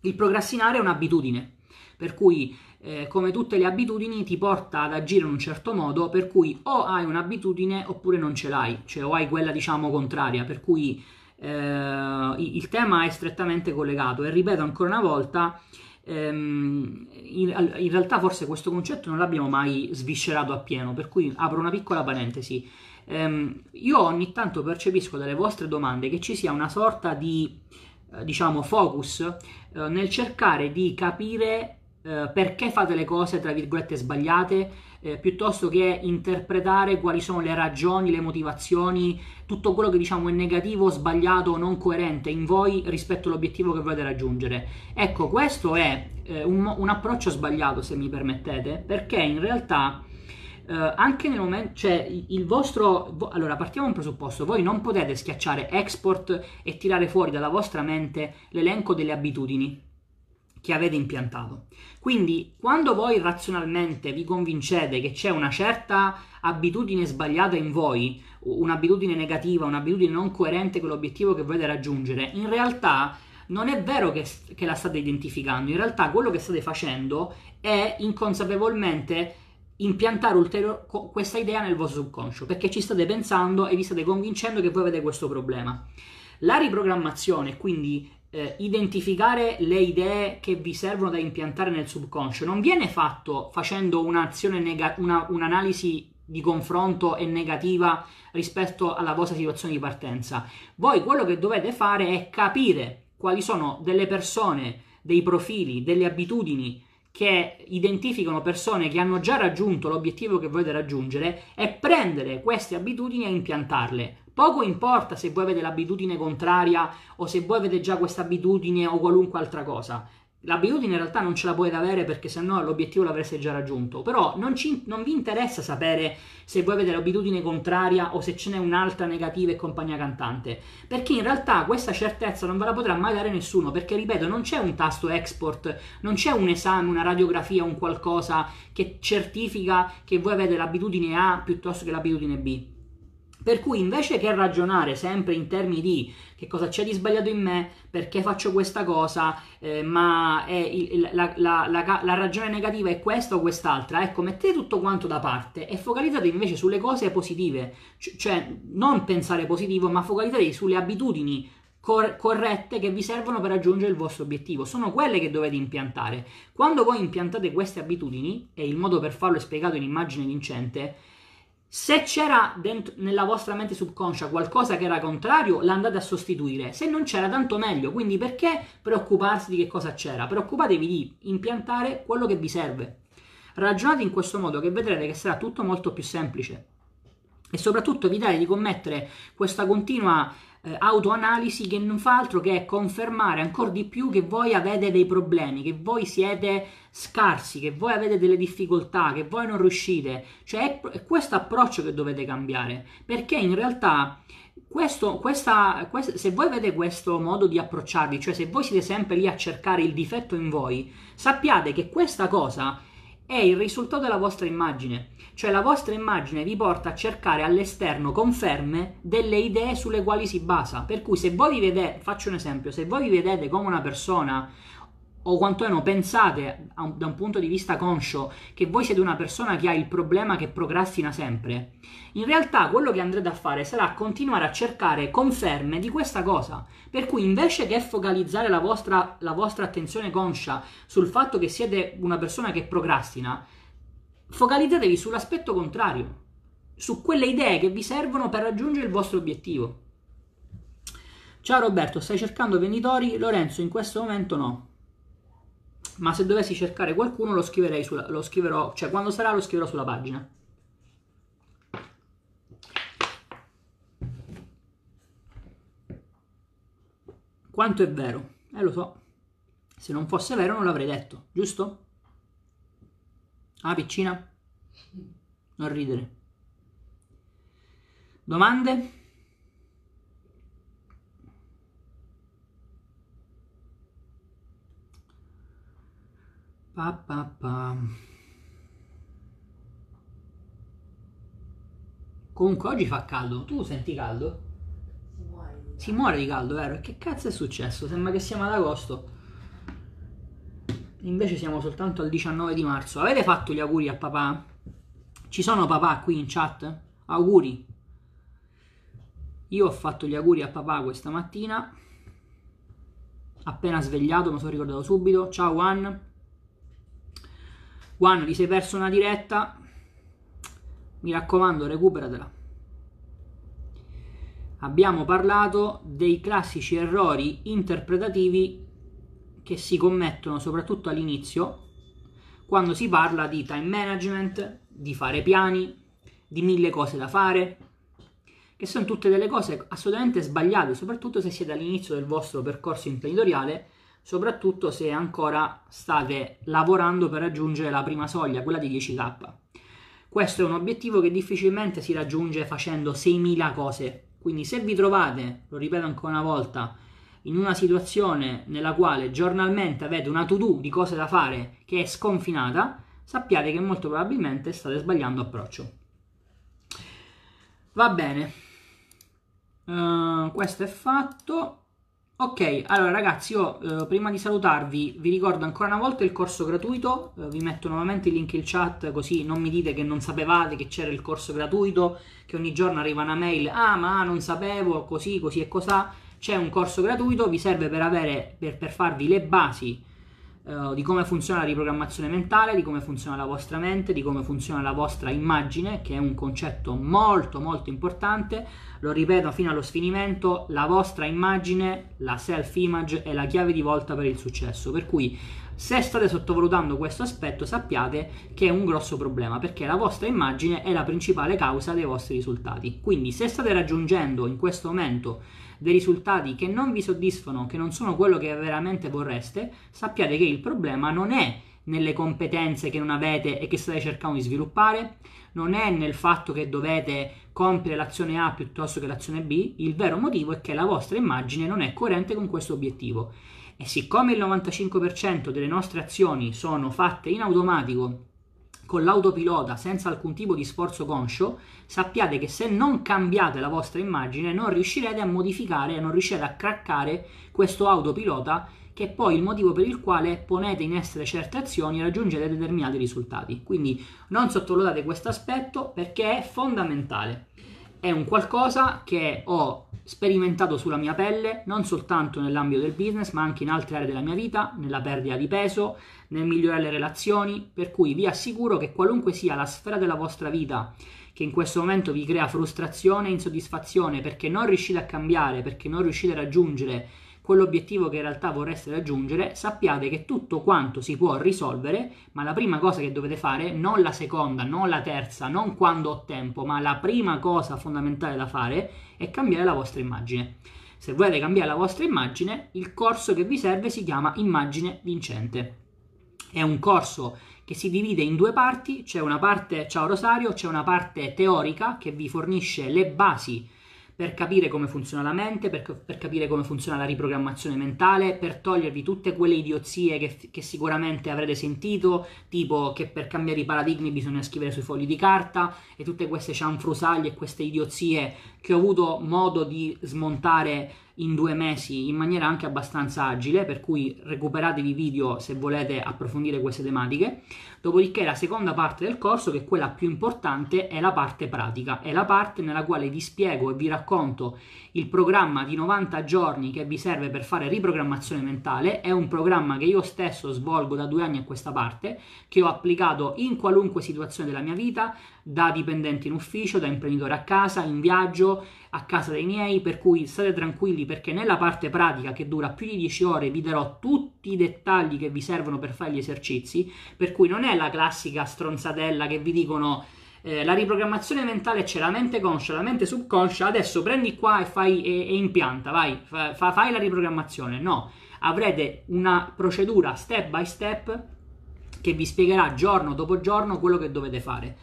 Il procrastinare è un'abitudine, per cui eh, come tutte le abitudini ti porta ad agire in un certo modo, per cui o hai un'abitudine oppure non ce l'hai, cioè o hai quella diciamo contraria, per cui eh, il tema è strettamente collegato e ripeto ancora una volta, ehm, in, in, realtà forse questo concetto non l'abbiamo mai sviscerato appieno, per cui apro una piccola parentesi. Ehm, io ogni tanto percepisco dalle vostre domande che ci sia una sorta di, eh, diciamo, focus eh, nel cercare di capire eh, perché fate le cose, tra virgolette, sbagliate, eh, piuttosto che interpretare quali sono le ragioni, le motivazioni, tutto quello che diciamo è negativo, sbagliato non coerente in voi rispetto all'obiettivo che volete raggiungere. Ecco, questo è eh, un, un, approccio sbagliato, se mi permettete, perché in realtà... Uh, anche nel momento, cioè il vostro, vo- allora partiamo da un presupposto, voi non potete schiacciare export e tirare fuori dalla vostra mente l'elenco delle abitudini, che avete impiantato. Quindi, quando voi razionalmente vi convincete che c'è una certa abitudine sbagliata in voi, un'abitudine negativa, un'abitudine non coerente con l'obiettivo che volete raggiungere, in realtà non è vero che, che la state identificando, in realtà quello che state facendo è inconsapevolmente impiantare ulterior- questa idea nel vostro subconscio, perché ci state pensando e vi state convincendo che voi avete questo problema. La riprogrammazione, quindi eh, identificare le idee che vi servono da impiantare nel subconscio non viene fatto facendo un'azione nega- una, un'analisi di confronto e negativa rispetto alla vostra situazione di partenza. Voi quello che dovete fare è capire quali sono delle persone, dei profili, delle abitudini che identificano persone che hanno già raggiunto l'obiettivo che volete raggiungere e prendere queste abitudini e impiantarle. Poco importa se voi avete l'abitudine contraria o se voi avete già questa abitudine o qualunque altra cosa. L'abitudine in realtà non ce la potete avere perché sennò l'obiettivo l'avreste già raggiunto. Però non, ci, non, vi interessa sapere se voi avete l'abitudine contraria o se ce n'è un'altra negativa e compagnia cantante. Perché in realtà questa certezza non ve la potrà mai dare nessuno. Perché, ripeto, non c'è un tasto export, non c'è un esame, una radiografia, un qualcosa che certifica che voi avete l'abitudine A piuttosto che l'abitudine B. Per cui invece che ragionare sempre in termini di che cosa c'è di sbagliato in me, perché faccio questa cosa, eh, ma il, la, la, la, la, ragione negativa è questa o quest'altra, ecco, mettete tutto quanto da parte e focalizzate invece sulle cose positive, C- cioè non pensare positivo, ma focalizzatevi sulle abitudini cor- corrette che vi servono per raggiungere il vostro obiettivo, sono quelle che dovete impiantare. Quando voi impiantate queste abitudini, e il modo per farlo è spiegato in immagine vincente, se c'era dentro, nella vostra mente subconscia qualcosa che era contrario, l'andate a sostituire. Se non c'era, tanto meglio. Quindi perché preoccuparsi di che cosa c'era? Preoccupatevi di impiantare quello che vi serve. Ragionate in questo modo che vedrete che sarà tutto molto più semplice. E soprattutto evitate di commettere questa continua eh, autoanalisi che non fa altro che confermare ancora di più che voi avete dei problemi, che voi siete scarsi, che voi avete delle difficoltà, che voi non riuscite. Cioè è questo approccio che dovete cambiare, perché in realtà questo, questa, questa, se voi avete questo modo di approcciarvi, cioè se voi siete sempre lì a cercare il difetto in voi, sappiate che questa cosa è il risultato della vostra immagine. Cioè la vostra immagine vi porta a cercare all'esterno conferme delle idee sulle quali si basa. Per cui se voi vi vedete, faccio un esempio, se voi vi vedete come una persona o quantomeno pensate da un punto di vista conscio che voi siete una persona che ha il problema che procrastina sempre, in realtà quello che andrete a fare sarà continuare a cercare conferme di questa cosa. Per cui invece che focalizzare la vostra, la vostra attenzione conscia sul fatto che siete una persona che procrastina, focalizzatevi sull'aspetto contrario, su quelle idee che vi servono per raggiungere il vostro obiettivo. Ciao Roberto, stai cercando venditori? Lorenzo, in questo momento no ma se dovessi cercare qualcuno lo, scriverei sulla, lo scriverò, cioè quando sarà lo scriverò sulla pagina. Quanto è vero? Eh lo so, se non fosse vero non l'avrei detto, giusto? Ah, piccina? Non ridere. Domande? Pa, pa, pa. Comunque oggi fa caldo. Tu senti caldo? Si muore di caldo, si muore di caldo vero? Che cazzo è successo? Sembra che siamo ad agosto. Invece siamo soltanto al 19 di marzo. Avete fatto gli auguri a papà? Ci sono papà qui in chat? Auguri. Io ho fatto gli auguri a papà questa mattina. Appena svegliato, mi sono ricordato subito. Ciao Juan. Juan, ti sei perso una diretta? Mi raccomando, recuperatela. Abbiamo parlato dei classici errori interpretativi che si commettono soprattutto all'inizio quando si parla di time management, di fare piani, di mille cose da fare, che sono tutte delle cose assolutamente sbagliate, soprattutto se siete all'inizio del vostro percorso imprenditoriale soprattutto se ancora state lavorando per raggiungere la prima soglia, quella di 10k. Questo è un obiettivo che difficilmente si raggiunge facendo 6.000 cose. Quindi se vi trovate, lo ripeto ancora una volta, in una situazione nella quale giornalmente avete una to-do di cose da fare che è sconfinata, sappiate che molto probabilmente state sbagliando approccio. Va bene, uh, questo è fatto. Ok, allora ragazzi, io eh, prima di salutarvi vi ricordo ancora una volta il corso gratuito, eh, vi metto nuovamente il link in chat così non mi dite che non sapevate che c'era il corso gratuito, che ogni giorno arriva una mail, ah ma non sapevo, così, così e cos'ha, c'è un corso gratuito, vi serve per, avere, per, per farvi le basi uh, di come funziona la riprogrammazione mentale, di come funziona la vostra mente, di come funziona la vostra immagine, che è un concetto molto molto importante. Lo ripeto fino allo sfinimento, la vostra immagine, la self-image è la chiave di volta per il successo. Per cui Se state sottovalutando questo aspetto, sappiate che è un grosso problema perché la vostra immagine è la principale causa dei vostri risultati. Quindi, se state raggiungendo in questo momento dei risultati che non vi soddisfano, che non sono quello che veramente vorreste, sappiate che il problema non è nelle competenze che non avete e che state cercando di sviluppare, non è nel fatto che dovete compiere l'azione A piuttosto che l'azione B, il vero motivo è che la vostra immagine non è coerente con questo obiettivo. E siccome il 95% delle nostre azioni sono fatte in automatico con l'autopilota senza alcun tipo di sforzo conscio, sappiate che se non cambiate la vostra immagine non riuscirete a modificare, non riuscirete a craccare questo autopilota che è poi il motivo per il quale ponete in essere certe azioni e raggiungete determinati risultati. Quindi non sottovalutate questo aspetto perché è fondamentale. È un qualcosa che ho sperimentato sulla mia pelle, non soltanto nell'ambito del business, ma anche in altre aree della mia vita, nella perdita di peso, nel migliorare le relazioni, per cui vi assicuro che qualunque sia la sfera della vostra vita che in questo momento vi crea frustrazione e insoddisfazione perché non riuscite a cambiare, perché non riuscite a raggiungere quell'obiettivo che in realtà vorreste raggiungere, sappiate che tutto quanto si può risolvere, ma la prima cosa che dovete fare, non la seconda, non la terza, non quando ho tempo, ma la prima cosa fondamentale da fare è cambiare la vostra immagine. Se volete cambiare la vostra immagine, il corso che vi serve si chiama Immagine Vincente. È un corso che si divide in due parti, c'è una parte, ciao Rosario, c'è una parte teorica che vi fornisce le basi per capire come funziona la mente, per, per, capire come funziona la riprogrammazione mentale, per togliervi tutte quelle idiozie che, che, sicuramente avrete sentito, tipo che per cambiare i paradigmi bisogna scrivere sui fogli di carta e tutte queste cianfrusaglie e queste idiozie che ho avuto modo di smontare in due mesi in maniera anche abbastanza agile, per cui recuperatevi video se volete approfondire queste tematiche. Dopodiché la seconda parte del corso, che è quella più importante, è la parte pratica, è la parte nella quale vi spiego e vi racconto il programma di 90 giorni che vi serve per fare riprogrammazione mentale. È un programma che io stesso svolgo da due anni a questa parte, che ho applicato in qualunque situazione della mia vita, da dipendente in ufficio, da imprenditore a casa, in viaggio, a casa dei miei, per cui state tranquilli perché nella parte pratica che dura più di 10 ore vi darò tutti i dettagli che vi servono per fare gli esercizi, per cui non è la classica stronzatella che vi dicono eh, la riprogrammazione mentale c'è la mente conscia, la mente subconscia, adesso prendi qua e fai e, e impianta, vai, fa, fai la riprogrammazione. No, avrete una procedura step by step che vi spiegherà giorno dopo giorno quello che dovete fare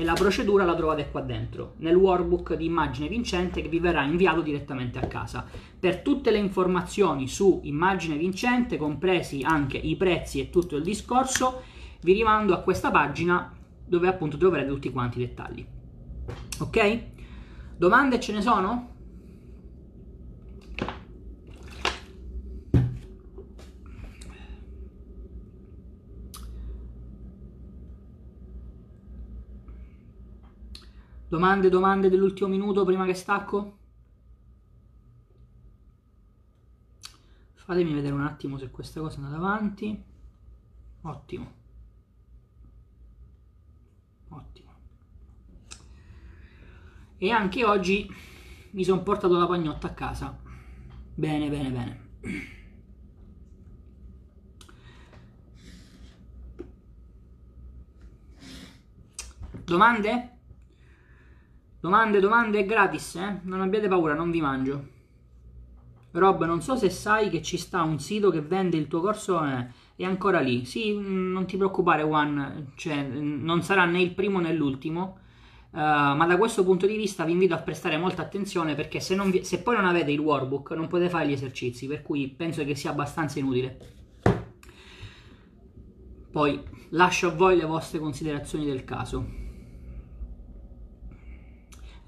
e la procedura la trovate qua dentro, nel workbook di immagine vincente che vi verrà inviato direttamente a casa. Per tutte le informazioni su immagine vincente, compresi anche i prezzi e tutto il discorso, vi rimando a questa pagina dove appunto troverete tutti quanti i dettagli. Ok? Domande ce ne sono? Domande, domande dell'ultimo minuto prima che stacco? Fatemi vedere un attimo se questa cosa è andata avanti. Ottimo. Ottimo. E anche oggi mi sono portato la pagnotta a casa. Bene, bene, bene. Domande? Domande, domande, gratis, eh? Non abbiate paura, non vi mangio. Rob, non so se sai che ci sta un sito che vende il tuo corso, eh, è ancora lì. Sì, mm, non ti preoccupare, Juan, cioè, mm, non sarà né il primo né l'ultimo. Uh, ma da questo punto di vista vi invito a prestare molta attenzione perché se, vi, se poi non avete il workbook non potete fare gli esercizi, per cui penso che sia abbastanza inutile. Poi lascio a voi le vostre considerazioni del caso.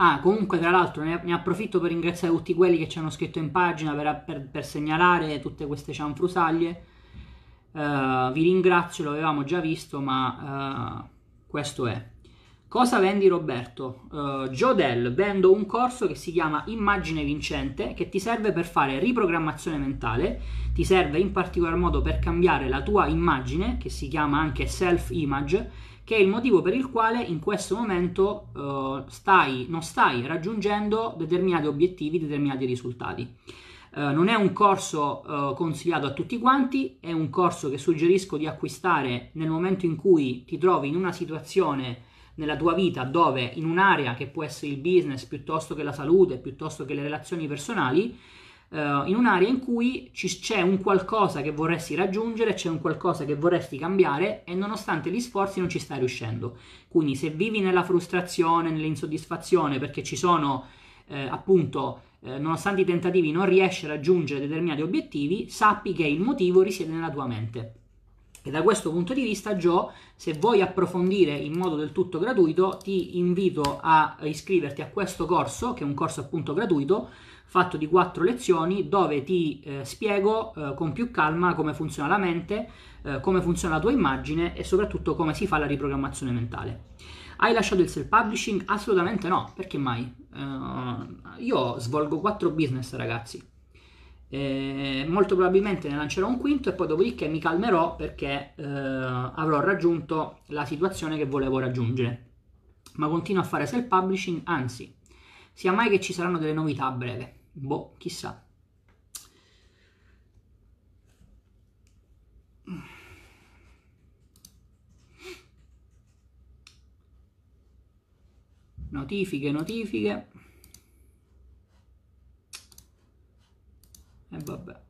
Ah, comunque, tra l'altro, ne, ne, approfitto per ringraziare tutti quelli che ci hanno scritto in pagina per, per, per segnalare tutte queste cianfrusaglie. Uh, vi ringrazio, lo avevamo già visto, ma uh, questo è. Cosa vendi Roberto? Uh, Jodel, vendo un corso che si chiama Immagine Vincente che ti serve per fare riprogrammazione mentale, ti serve in particolar modo per cambiare la tua immagine, che si chiama anche self-image, che è il motivo per il quale in questo momento uh, stai, non stai raggiungendo determinati obiettivi, determinati risultati. Uh, non è un corso uh, consigliato a tutti quanti, è un corso che suggerisco di acquistare nel momento in cui ti trovi in una situazione nella tua vita dove in un'area che può essere il business piuttosto che la salute, piuttosto che le relazioni personali, uh, in un'area in cui ci, c'è un qualcosa che vorresti raggiungere, c'è un qualcosa che vorresti cambiare e nonostante gli sforzi non ci stai riuscendo. Quindi se vivi nella frustrazione, nell'insoddisfazione perché ci sono eh, appunto eh, nonostante i tentativi non riesci a raggiungere determinati obiettivi, sappi che il motivo risiede nella tua mente. E da questo punto di vista, Joe, se vuoi approfondire in modo del tutto gratuito, ti invito a iscriverti a questo corso, che è un corso appunto gratuito, fatto di quattro lezioni dove ti eh, spiego eh, con più calma come funziona la mente, eh, come funziona la tua immagine e soprattutto come si fa la riprogrammazione mentale. Hai lasciato il self-publishing? Assolutamente no, perché mai? Uh, io svolgo quattro business ragazzi, e molto probabilmente ne lancerò un quinto e poi dopodiché mi calmerò perché uh, avrò raggiunto la situazione che volevo raggiungere. Ma continuo a fare self-publishing, anzi, sia mai che ci saranno delle novità a breve. Boh, chissà. Notifiche, notifiche. E vabbè.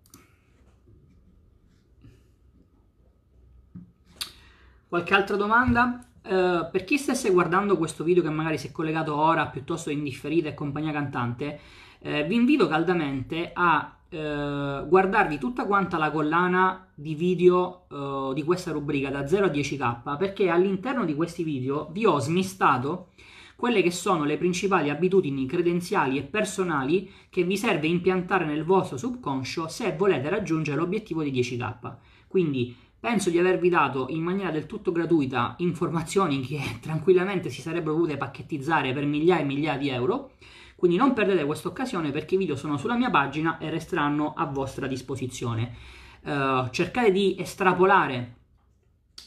Qualche altra domanda? Uh, per chi stesse guardando questo video che magari si è collegato ora piuttosto indifferita e compagnia cantante, eh, vi invito caldamente a eh, guardarvi tutta quanta la collana di video eh, di questa rubrica da 0 a 10k perché all'interno di questi video vi ho smistato quelle che sono le principali abitudini credenziali e personali che vi serve impiantare nel vostro subconscio se volete raggiungere l'obiettivo di 10k. Quindi penso di avervi dato in maniera del tutto gratuita informazioni che tranquillamente si sarebbero potute pacchettizzare per migliaia e migliaia di euro quindi non perdete questa occasione perché i video sono sulla mia pagina e resteranno a vostra disposizione. Uh, cercate di estrapolare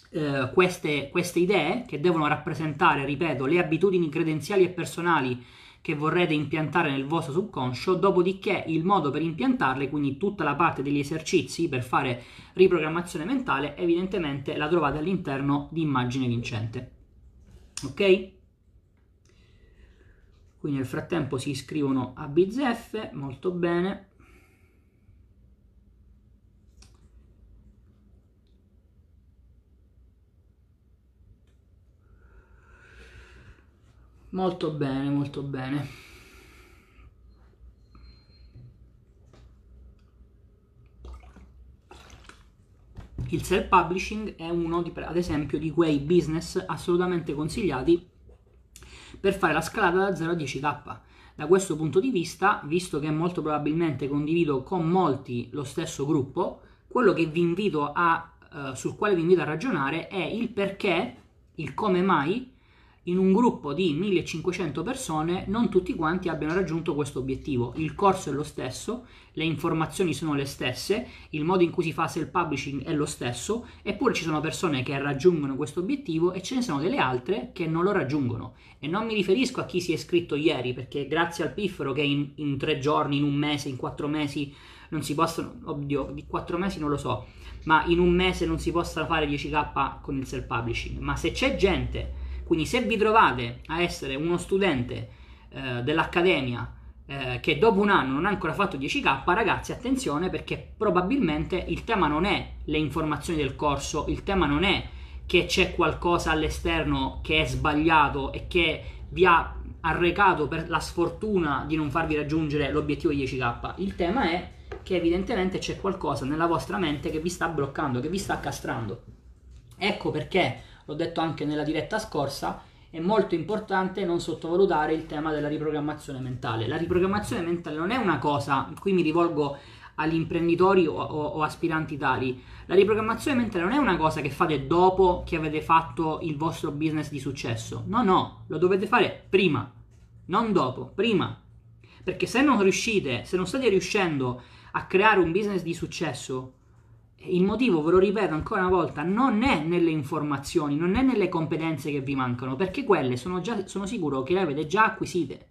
uh, queste, queste idee che devono rappresentare, ripeto, le abitudini credenziali e personali che vorrete impiantare nel vostro subconscio, dopodiché il modo per impiantarle, quindi tutta la parte degli esercizi per fare riprogrammazione mentale, evidentemente la trovate all'interno di Immagine Vincente. Ok? Quindi nel frattempo si iscrivono a Bizzeffe, molto bene. Molto bene, molto bene. Il self-publishing è uno, di, ad esempio, di quei business assolutamente consigliati per fare la scalata da 0 a 10k. Da questo punto di vista, visto che molto probabilmente condivido con molti lo stesso gruppo, quello che vi invito a, uh, sul quale vi invito a ragionare è il perché, il come mai in un gruppo di 1500 persone non tutti quanti abbiano raggiunto questo obiettivo. Il corso è lo stesso, le informazioni sono le stesse, il modo in cui si fa self-publishing è lo stesso, eppure ci sono persone che raggiungono questo obiettivo e ce ne sono delle altre che non lo raggiungono. E non mi riferisco a chi si è iscritto ieri, perché grazie al piffero che in, in tre giorni, in un mese, in quattro mesi non si possono, oddio, di quattro mesi non lo so, ma in un mese non si possa fare 10k con il self-publishing. Ma se c'è gente quindi se vi trovate a essere uno studente eh, dell'accademia eh, che dopo un anno non ha ancora fatto 10k, ragazzi attenzione perché probabilmente il tema non è le informazioni del corso, il tema non è che c'è qualcosa all'esterno che è sbagliato e che vi ha arrecato per la sfortuna di non farvi raggiungere l'obiettivo di 10k. Il tema è che evidentemente c'è qualcosa nella vostra mente che vi sta bloccando, che vi sta castrando. Ecco perché l'ho detto anche nella diretta scorsa, è molto importante non sottovalutare il tema della riprogrammazione mentale. La riprogrammazione mentale non è una cosa, qui mi rivolgo agli imprenditori o, o, o, aspiranti tali. La riprogrammazione mentale non è una cosa che fate dopo che avete fatto il vostro business di successo. No, no, lo dovete fare prima, non dopo, prima. Perché se non riuscite, se non state riuscendo a creare un business di successo il motivo, ve lo ripeto ancora una volta, non è nelle informazioni, non è nelle competenze che vi mancano, perché quelle sono, già, sono sicuro che le avete già acquisite.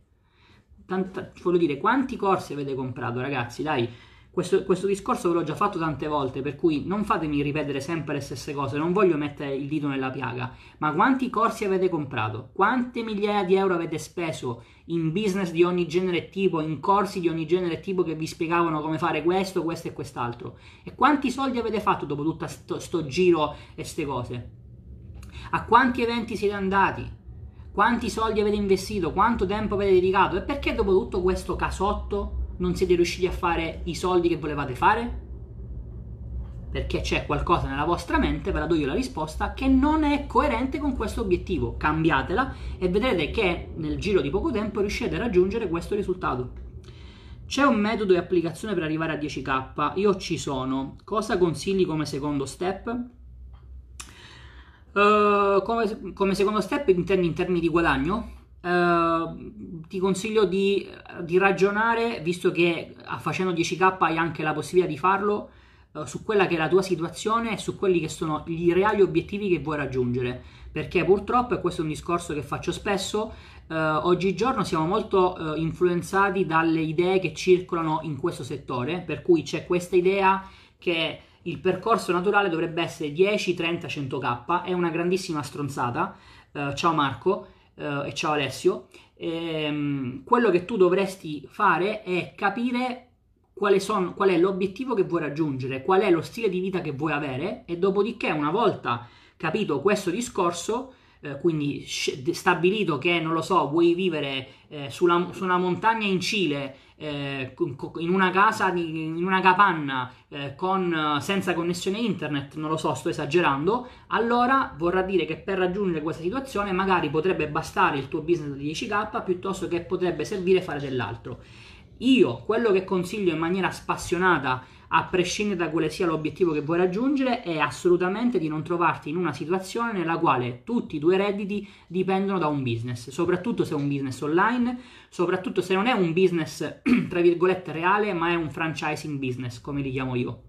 Tanta, voglio dire, quanti corsi avete comprato, ragazzi? Dai, questo, questo, discorso ve l'ho già fatto tante volte, per cui non fatemi ripetere sempre le stesse cose, non voglio mettere il dito nella piaga, ma quanti corsi avete comprato? Quante migliaia di euro avete speso in business di ogni genere e tipo, in corsi di ogni genere e tipo che vi spiegavano come fare questo, questo e quest'altro? E quanti soldi avete fatto dopo tutto sto, sto giro e queste cose? A quanti eventi siete andati? Quanti soldi avete investito? Quanto tempo avete dedicato? E perché dopo tutto questo casotto non siete riusciti a fare i soldi che volevate fare? Perché c'è qualcosa nella vostra mente, ve la do io la risposta, che non è coerente con questo obiettivo. Cambiatela e vedrete che nel giro di poco tempo riuscite a raggiungere questo risultato. C'è un metodo di applicazione per arrivare a 10k? Io ci sono. Cosa consigli come secondo step? Uh, come, come, secondo step intendi in termini di guadagno? Uh, ti consiglio di, di, ragionare, visto che facendo 10k hai anche la possibilità di farlo, uh, su quella che è la tua situazione e su quelli che sono i reali obiettivi che vuoi raggiungere. Perché purtroppo, e questo è un discorso che faccio spesso, uh, oggigiorno siamo molto influenzati dalle idee che circolano in questo settore, per cui c'è questa idea che il percorso naturale dovrebbe essere 10, 30, 100k, è una grandissima stronzata. ciao Marco uh, e ciao Alessio, ehm, quello che tu dovresti fare è capire sono, qual è l'obiettivo che vuoi raggiungere, qual è lo stile di vita che vuoi avere e dopodiché una volta capito questo discorso, eh, quindi stabilito che, non lo so, vuoi vivere eh, sulla, su una montagna in Cile eh, in una casa, in una capanna eh, con, senza connessione internet, non lo so, sto esagerando, allora vorrà dire che per raggiungere questa situazione magari potrebbe bastare il tuo business di 10k piuttosto che potrebbe servire fare dell'altro. Io quello che consiglio in maniera spassionata a prescindere da quale sia l'obiettivo che vuoi raggiungere, è assolutamente di non trovarti in una situazione nella quale tutti i tuoi redditi dipendono da un business, soprattutto se è un business online, soprattutto se non è un business tra virgolette reale, ma è un franchising business, come li chiamo io.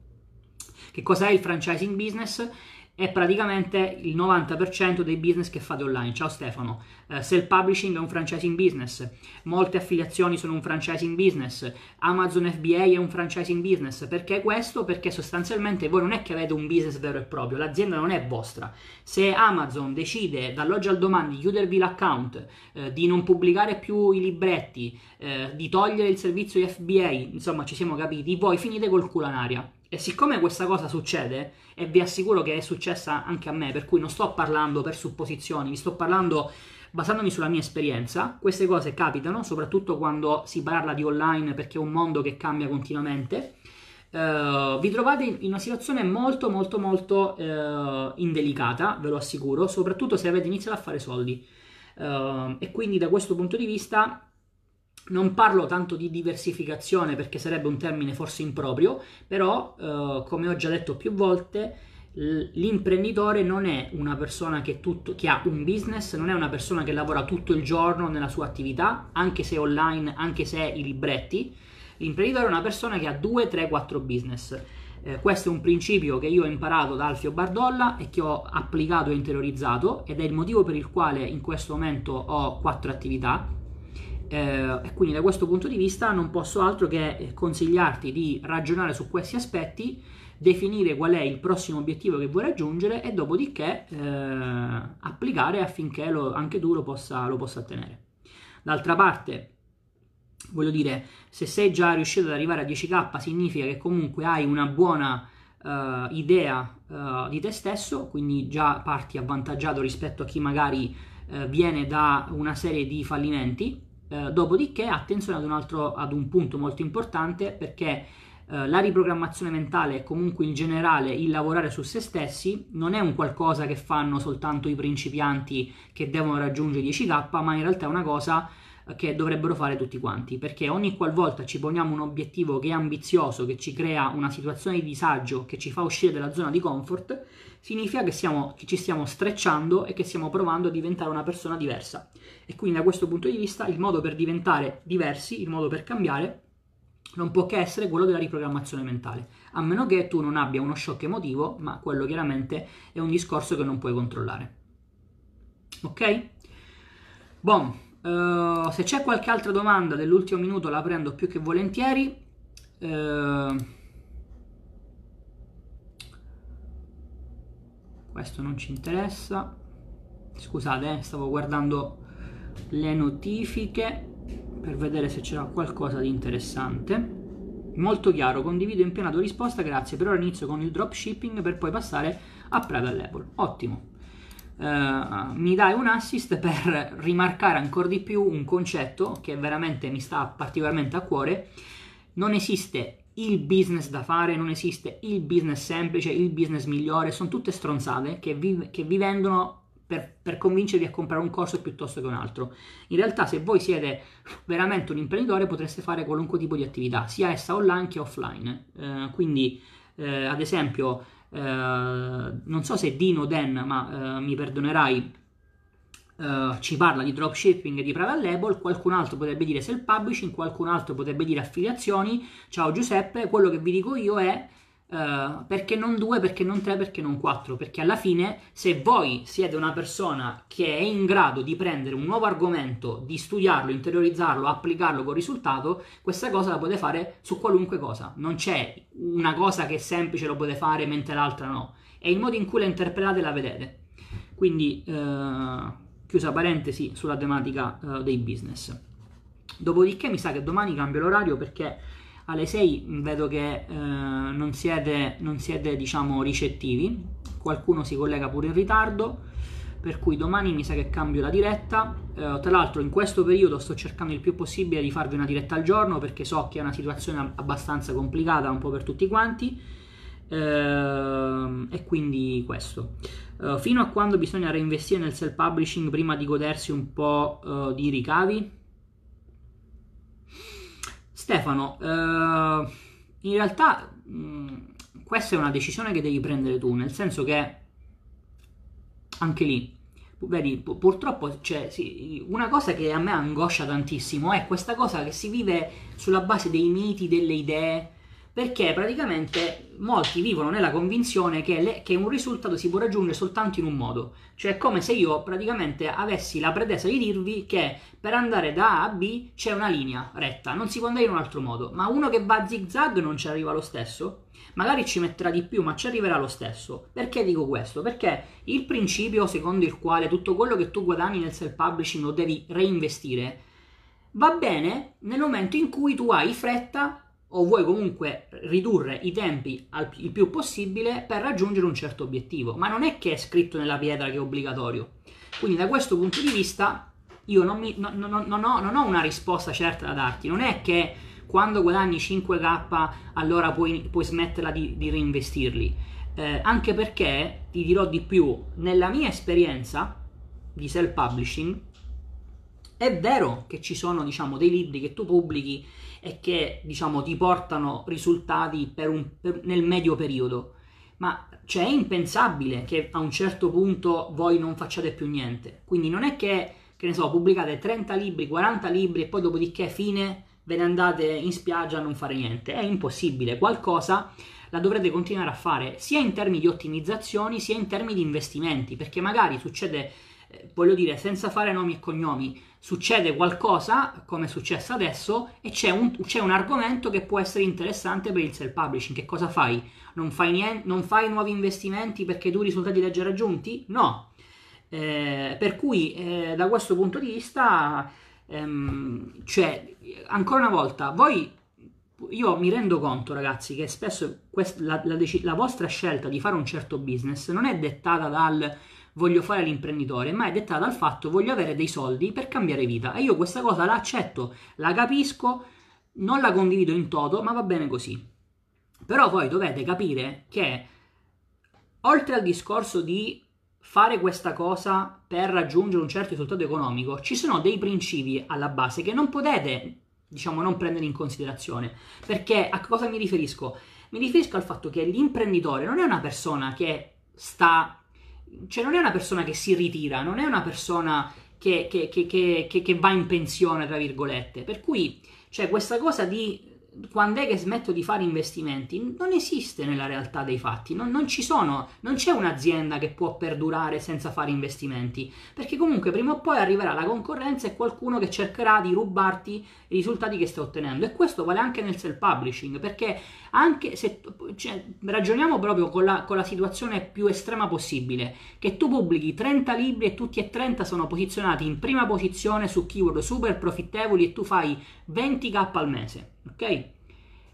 Che cos'è il franchising business? È praticamente il 90% dei business che fate online. Ciao Stefano. Uh, self-publishing è un franchising business, molte affiliazioni sono un franchising business, Amazon FBA è un franchising business. Perché questo? Perché sostanzialmente voi non è che avete un business vero e proprio, l'azienda non è vostra. Se Amazon decide dall'oggi al domani di chiudervi l'account, uh, di non pubblicare più i libretti, uh, di togliere il servizio di FBA, insomma ci siamo capiti, voi finite col culo in aria. E siccome questa cosa succede, e vi assicuro che è successa anche a me, per cui non sto parlando per supposizioni, vi sto parlando basandomi sulla mia esperienza, queste cose capitano, soprattutto quando si parla di online perché è un mondo che cambia continuamente. Uh, vi trovate in una situazione molto molto molto uh, indelicata, ve lo assicuro, soprattutto se avete iniziato a fare soldi. Uh, e quindi da questo punto di vista non parlo tanto di diversificazione perché sarebbe un termine forse improprio, però eh, come ho già detto più volte, l'imprenditore non è una persona che, tutto, che, ha un business, non è una persona che lavora tutto il giorno nella sua attività, anche se online, anche se i libretti. L'imprenditore è una persona che ha 2, 3, 4 business. Eh, questo è un principio che io ho imparato da Alfio Bardolla e che ho applicato e interiorizzato ed è il motivo per il quale in questo momento ho 4 attività eh, e quindi da questo punto di vista non posso altro che eh, consigliarti di ragionare su questi aspetti, definire qual è il prossimo obiettivo che vuoi raggiungere e dopodiché eh, applicare affinché lo, anche tu lo possa, lo possa ottenere. D'altra parte, voglio dire, se sei già riuscito ad arrivare a 10k significa che comunque hai una buona uh, idea uh, di te stesso, quindi già parti avvantaggiato rispetto a chi magari uh, viene da una serie di fallimenti eh, dopodiché attenzione ad un, altro, ad un punto molto importante perché eh, la riprogrammazione mentale e comunque in generale il lavorare su se stessi non è un qualcosa che fanno soltanto i principianti che devono raggiungere 10k, ma in realtà è una cosa che dovrebbero fare tutti quanti, perché ogni qualvolta ci poniamo un obiettivo che è ambizioso, che ci crea una situazione di disagio, che ci fa uscire dalla zona di comfort, significa che, siamo, che ci stiamo strecciando e che stiamo provando a diventare una persona diversa. E quindi da questo punto di vista il modo per diventare diversi, il modo per cambiare, non può che essere quello della riprogrammazione mentale, a meno che tu non abbia uno shock emotivo, ma quello chiaramente è un discorso che non puoi controllare. Ok? Bon, uh, se c'è qualche altra domanda dell'ultimo minuto la prendo più che volentieri. Eh, questo non ci interessa. Scusate, eh, stavo guardando le notifiche per vedere se c'era qualcosa di interessante. Molto chiaro, condivido in piena tua risposta, grazie. Per ora inizio con il dropshipping per poi passare a private label. Ottimo. Uh, mi dai un assist per rimarcare ancora di più un concetto che veramente mi sta particolarmente a cuore. Non esiste il business da fare, non esiste il business semplice, il business migliore, sono tutte stronzate che vi, che vi vendono per, per, convincervi a comprare un corso piuttosto che un altro. In realtà, se voi siete veramente un imprenditore, potreste fare qualunque tipo di attività, sia essa online che offline. Eh, quindi, eh, ad esempio, eh, non so se Dino Dan, ma eh, mi perdonerai. Uh, ci parla di dropshipping e di private label, qualcun altro potrebbe dire self-publishing, qualcun altro potrebbe dire affiliazioni. Ciao Giuseppe, quello che vi dico io è Uh, perché non due, perché non tre, perché non quattro? Perché alla fine, se voi siete una persona che è in grado di prendere un nuovo argomento, di studiarlo, interiorizzarlo, applicarlo con risultato, questa cosa la potete fare su qualunque cosa. Non c'è una cosa che è semplice lo potete fare mentre l'altra no. È il modo in cui la interpretate e la vedete. Quindi, uh, chiusa parentesi sulla tematica uh, dei business. Dopodiché mi sa che domani cambio l'orario perché alle 6 vedo che eh, non siete, non siete diciamo, ricettivi, qualcuno si collega pure in ritardo, per cui domani mi sa che cambio la diretta. Eh, tra l'altro in questo periodo sto cercando il più possibile di farvi una diretta al giorno perché so che è una situazione abbastanza complicata un po' per tutti quanti. Eh, e quindi questo. Uh, fino a quando bisogna reinvestire nel self-publishing prima di godersi un po' uh, di ricavi? Stefano, eh, in realtà mh, mm, questa è una decisione che devi prendere tu, nel senso che anche lì, vedi, purtroppo cioè, sì, una cosa che a me angoscia tantissimo è questa cosa che si vive sulla base dei miti, delle idee, perché praticamente molti vivono nella convinzione che, le, che, un risultato si può raggiungere soltanto in un modo, cioè è come se io praticamente avessi la pretesa di dirvi che per andare da A a B c'è una linea retta, non si può andare in un altro modo, ma uno che va zig zag non ci arriva lo stesso, magari ci metterà di più, ma ci arriverà lo stesso. Perché dico questo? Perché il principio secondo il quale tutto quello che tu guadagni nel self-publishing lo devi reinvestire va bene nel momento in cui tu hai fretta o vuoi comunque ridurre i tempi al, il più possibile per raggiungere un certo obiettivo, ma non è che è scritto nella pietra che è obbligatorio. Quindi da questo punto di vista io non, mi, no, no, no, non ho una risposta certa da darti, non è che quando guadagni 5k allora puoi, puoi smetterla di, di reinvestirli, eh, anche perché ti dirò di più, nella mia esperienza di self-publishing è vero che ci sono diciamo dei libri che tu pubblichi e che diciamo ti portano risultati per un, per, nel medio periodo. Ma cioè, è impensabile che a un certo punto voi non facciate più niente. Quindi non è che, che ne so, pubblicate 30 libri, 40 libri e poi dopodiché fine ve ne andate in spiaggia a non fare niente. È impossibile. Qualcosa la dovrete continuare a fare sia in termini di ottimizzazioni sia in termini di investimenti, perché magari succede voglio dire, senza fare nomi e cognomi, succede qualcosa, come è successo adesso, e c'è un, c'è un argomento che può essere interessante per il self-publishing. Che cosa fai? Non fai, niente, non fai nuovi investimenti perché tu i risultati già raggiunti? No. Eh, per cui, eh, da questo punto di vista, ehm, cioè, ancora una volta, voi io mi rendo conto, ragazzi, che spesso quest- la, la, la, vostra scelta di fare un certo business non è dettata dal voglio fare l'imprenditore, ma è dettata dal fatto voglio avere dei soldi per cambiare vita. E io questa cosa la accetto, la capisco, non la condivido in toto, ma va bene così. Però voi dovete capire che oltre al discorso di fare questa cosa per raggiungere un certo risultato economico, ci sono dei principi alla base che non potete, diciamo, non prendere in considerazione. Perché a cosa mi riferisco? Mi riferisco al fatto che l'imprenditore non è una persona che sta cioè non è una persona che si ritira, non è una persona che, che, che, che va in pensione, tra virgolette. Per cui cioè, questa cosa di quando è che smetto di fare investimenti? Non esiste nella realtà dei fatti, non, non, ci sono, non c'è un'azienda che può perdurare senza fare investimenti, perché comunque prima o poi arriverà la concorrenza e qualcuno che cercherà di rubarti i risultati che stai ottenendo e questo vale anche nel self-publishing, perché anche se cioè, ragioniamo proprio con la, con la situazione più estrema possibile, che tu pubblichi 30 libri e tutti e 30 sono posizionati in prima posizione su keyword super profittevoli e tu fai 20k al mese, ok?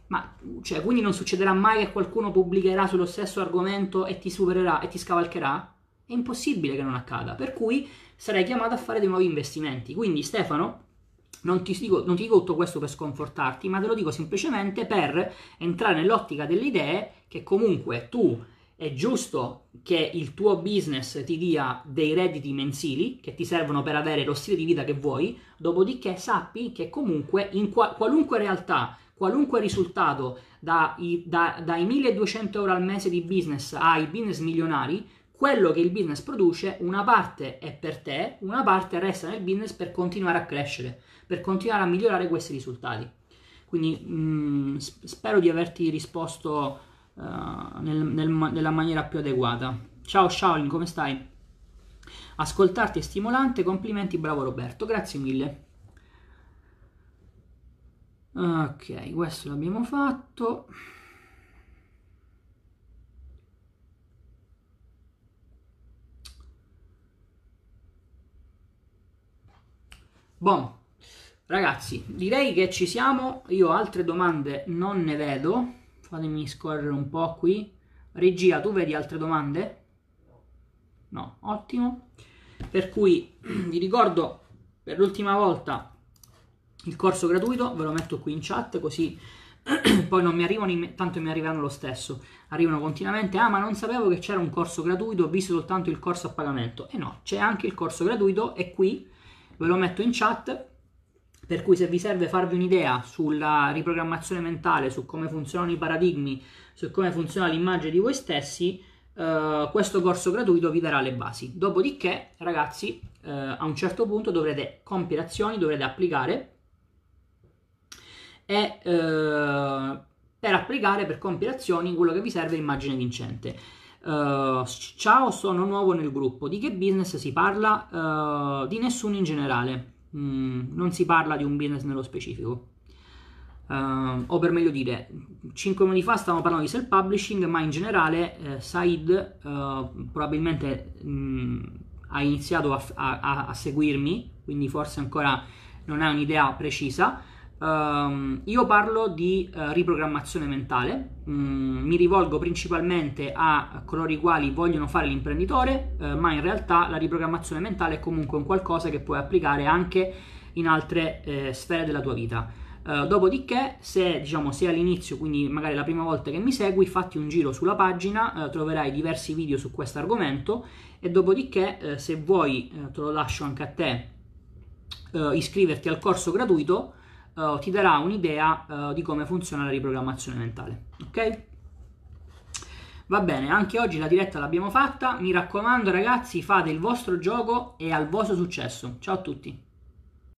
Ma cioè, quindi non succederà mai che qualcuno pubblicherà sullo stesso argomento e ti supererà e ti scavalcherà? È impossibile che non accada, per cui sarei chiamato a fare dei nuovi investimenti. Quindi Stefano, non ti, dico, non ti, dico, tutto questo per sconfortarti, ma te lo dico semplicemente per entrare nell'ottica delle idee che comunque tu è giusto che il tuo business ti dia dei redditi mensili che ti servono per avere lo stile di vita che vuoi, dopodiché sappi che comunque in qua, qualunque realtà, qualunque risultato dai, da, dai 1200 euro al mese di business ai business milionari, quello che il business produce, una parte è per te, una parte resta nel business per continuare a crescere, per continuare a migliorare questi risultati. Quindi mh, mm, spero di averti risposto uh, nel, nel, nella maniera più adeguata. Ciao Shaolin, come stai? Ascoltarti è stimolante, complimenti, bravo Roberto, grazie mille. Ok, questo l'abbiamo fatto. Bon, ragazzi, direi che ci siamo. Io altre domande non ne vedo. Fatemi scorrere un po' qui. Regia, tu vedi altre domande? No, ottimo. Per cui vi ricordo per l'ultima volta il corso gratuito, ve lo metto qui in chat così poi non mi arrivano, tanto mi arrivano lo stesso, arrivano continuamente, ah ma non sapevo che c'era un corso gratuito, ho visto soltanto il corso a pagamento, e no, c'è anche il corso gratuito, è qui, ve lo metto in chat, per cui se vi serve farvi un'idea sulla riprogrammazione mentale, su come funzionano i paradigmi, su come funziona l'immagine di voi stessi, Uh, questo corso gratuito vi darà le basi. Dopodiché, ragazzi, uh, a un certo punto dovrete compiere azioni, dovrete applicare e uh, per applicare, per compiere azioni, quello che vi serve è l'immagine vincente. Uh, ciao, sono nuovo nel gruppo. Di che business si parla? Uh, di nessuno in generale. Mm, non si parla di un business nello specifico. Uh, o per meglio dire, 5 minuti fa stavamo parlando di self-publishing, ma in generale eh, Said probabilmente mh, mm, ha iniziato a, a, a seguirmi, quindi forse ancora non ha un'idea precisa. Um, io parlo di uh, riprogrammazione mentale, mm, mi rivolgo principalmente a coloro i quali vogliono fare l'imprenditore, uh, ma in realtà la riprogrammazione mentale è comunque un qualcosa che puoi applicare anche in altre eh, sfere della tua vita. Uh, dopodiché, se diciamo sei all'inizio, quindi magari la prima volta che mi segui, fatti un giro sulla pagina, troverai diversi video su questo argomento e dopodiché, se vuoi, te lo lascio anche a te, iscriverti al corso gratuito uh, ti darà un'idea uh, di come funziona la riprogrammazione mentale. Ok? Va bene, anche oggi la diretta l'abbiamo fatta. Mi raccomando, ragazzi, fate il vostro gioco e al vostro successo. Ciao a tutti.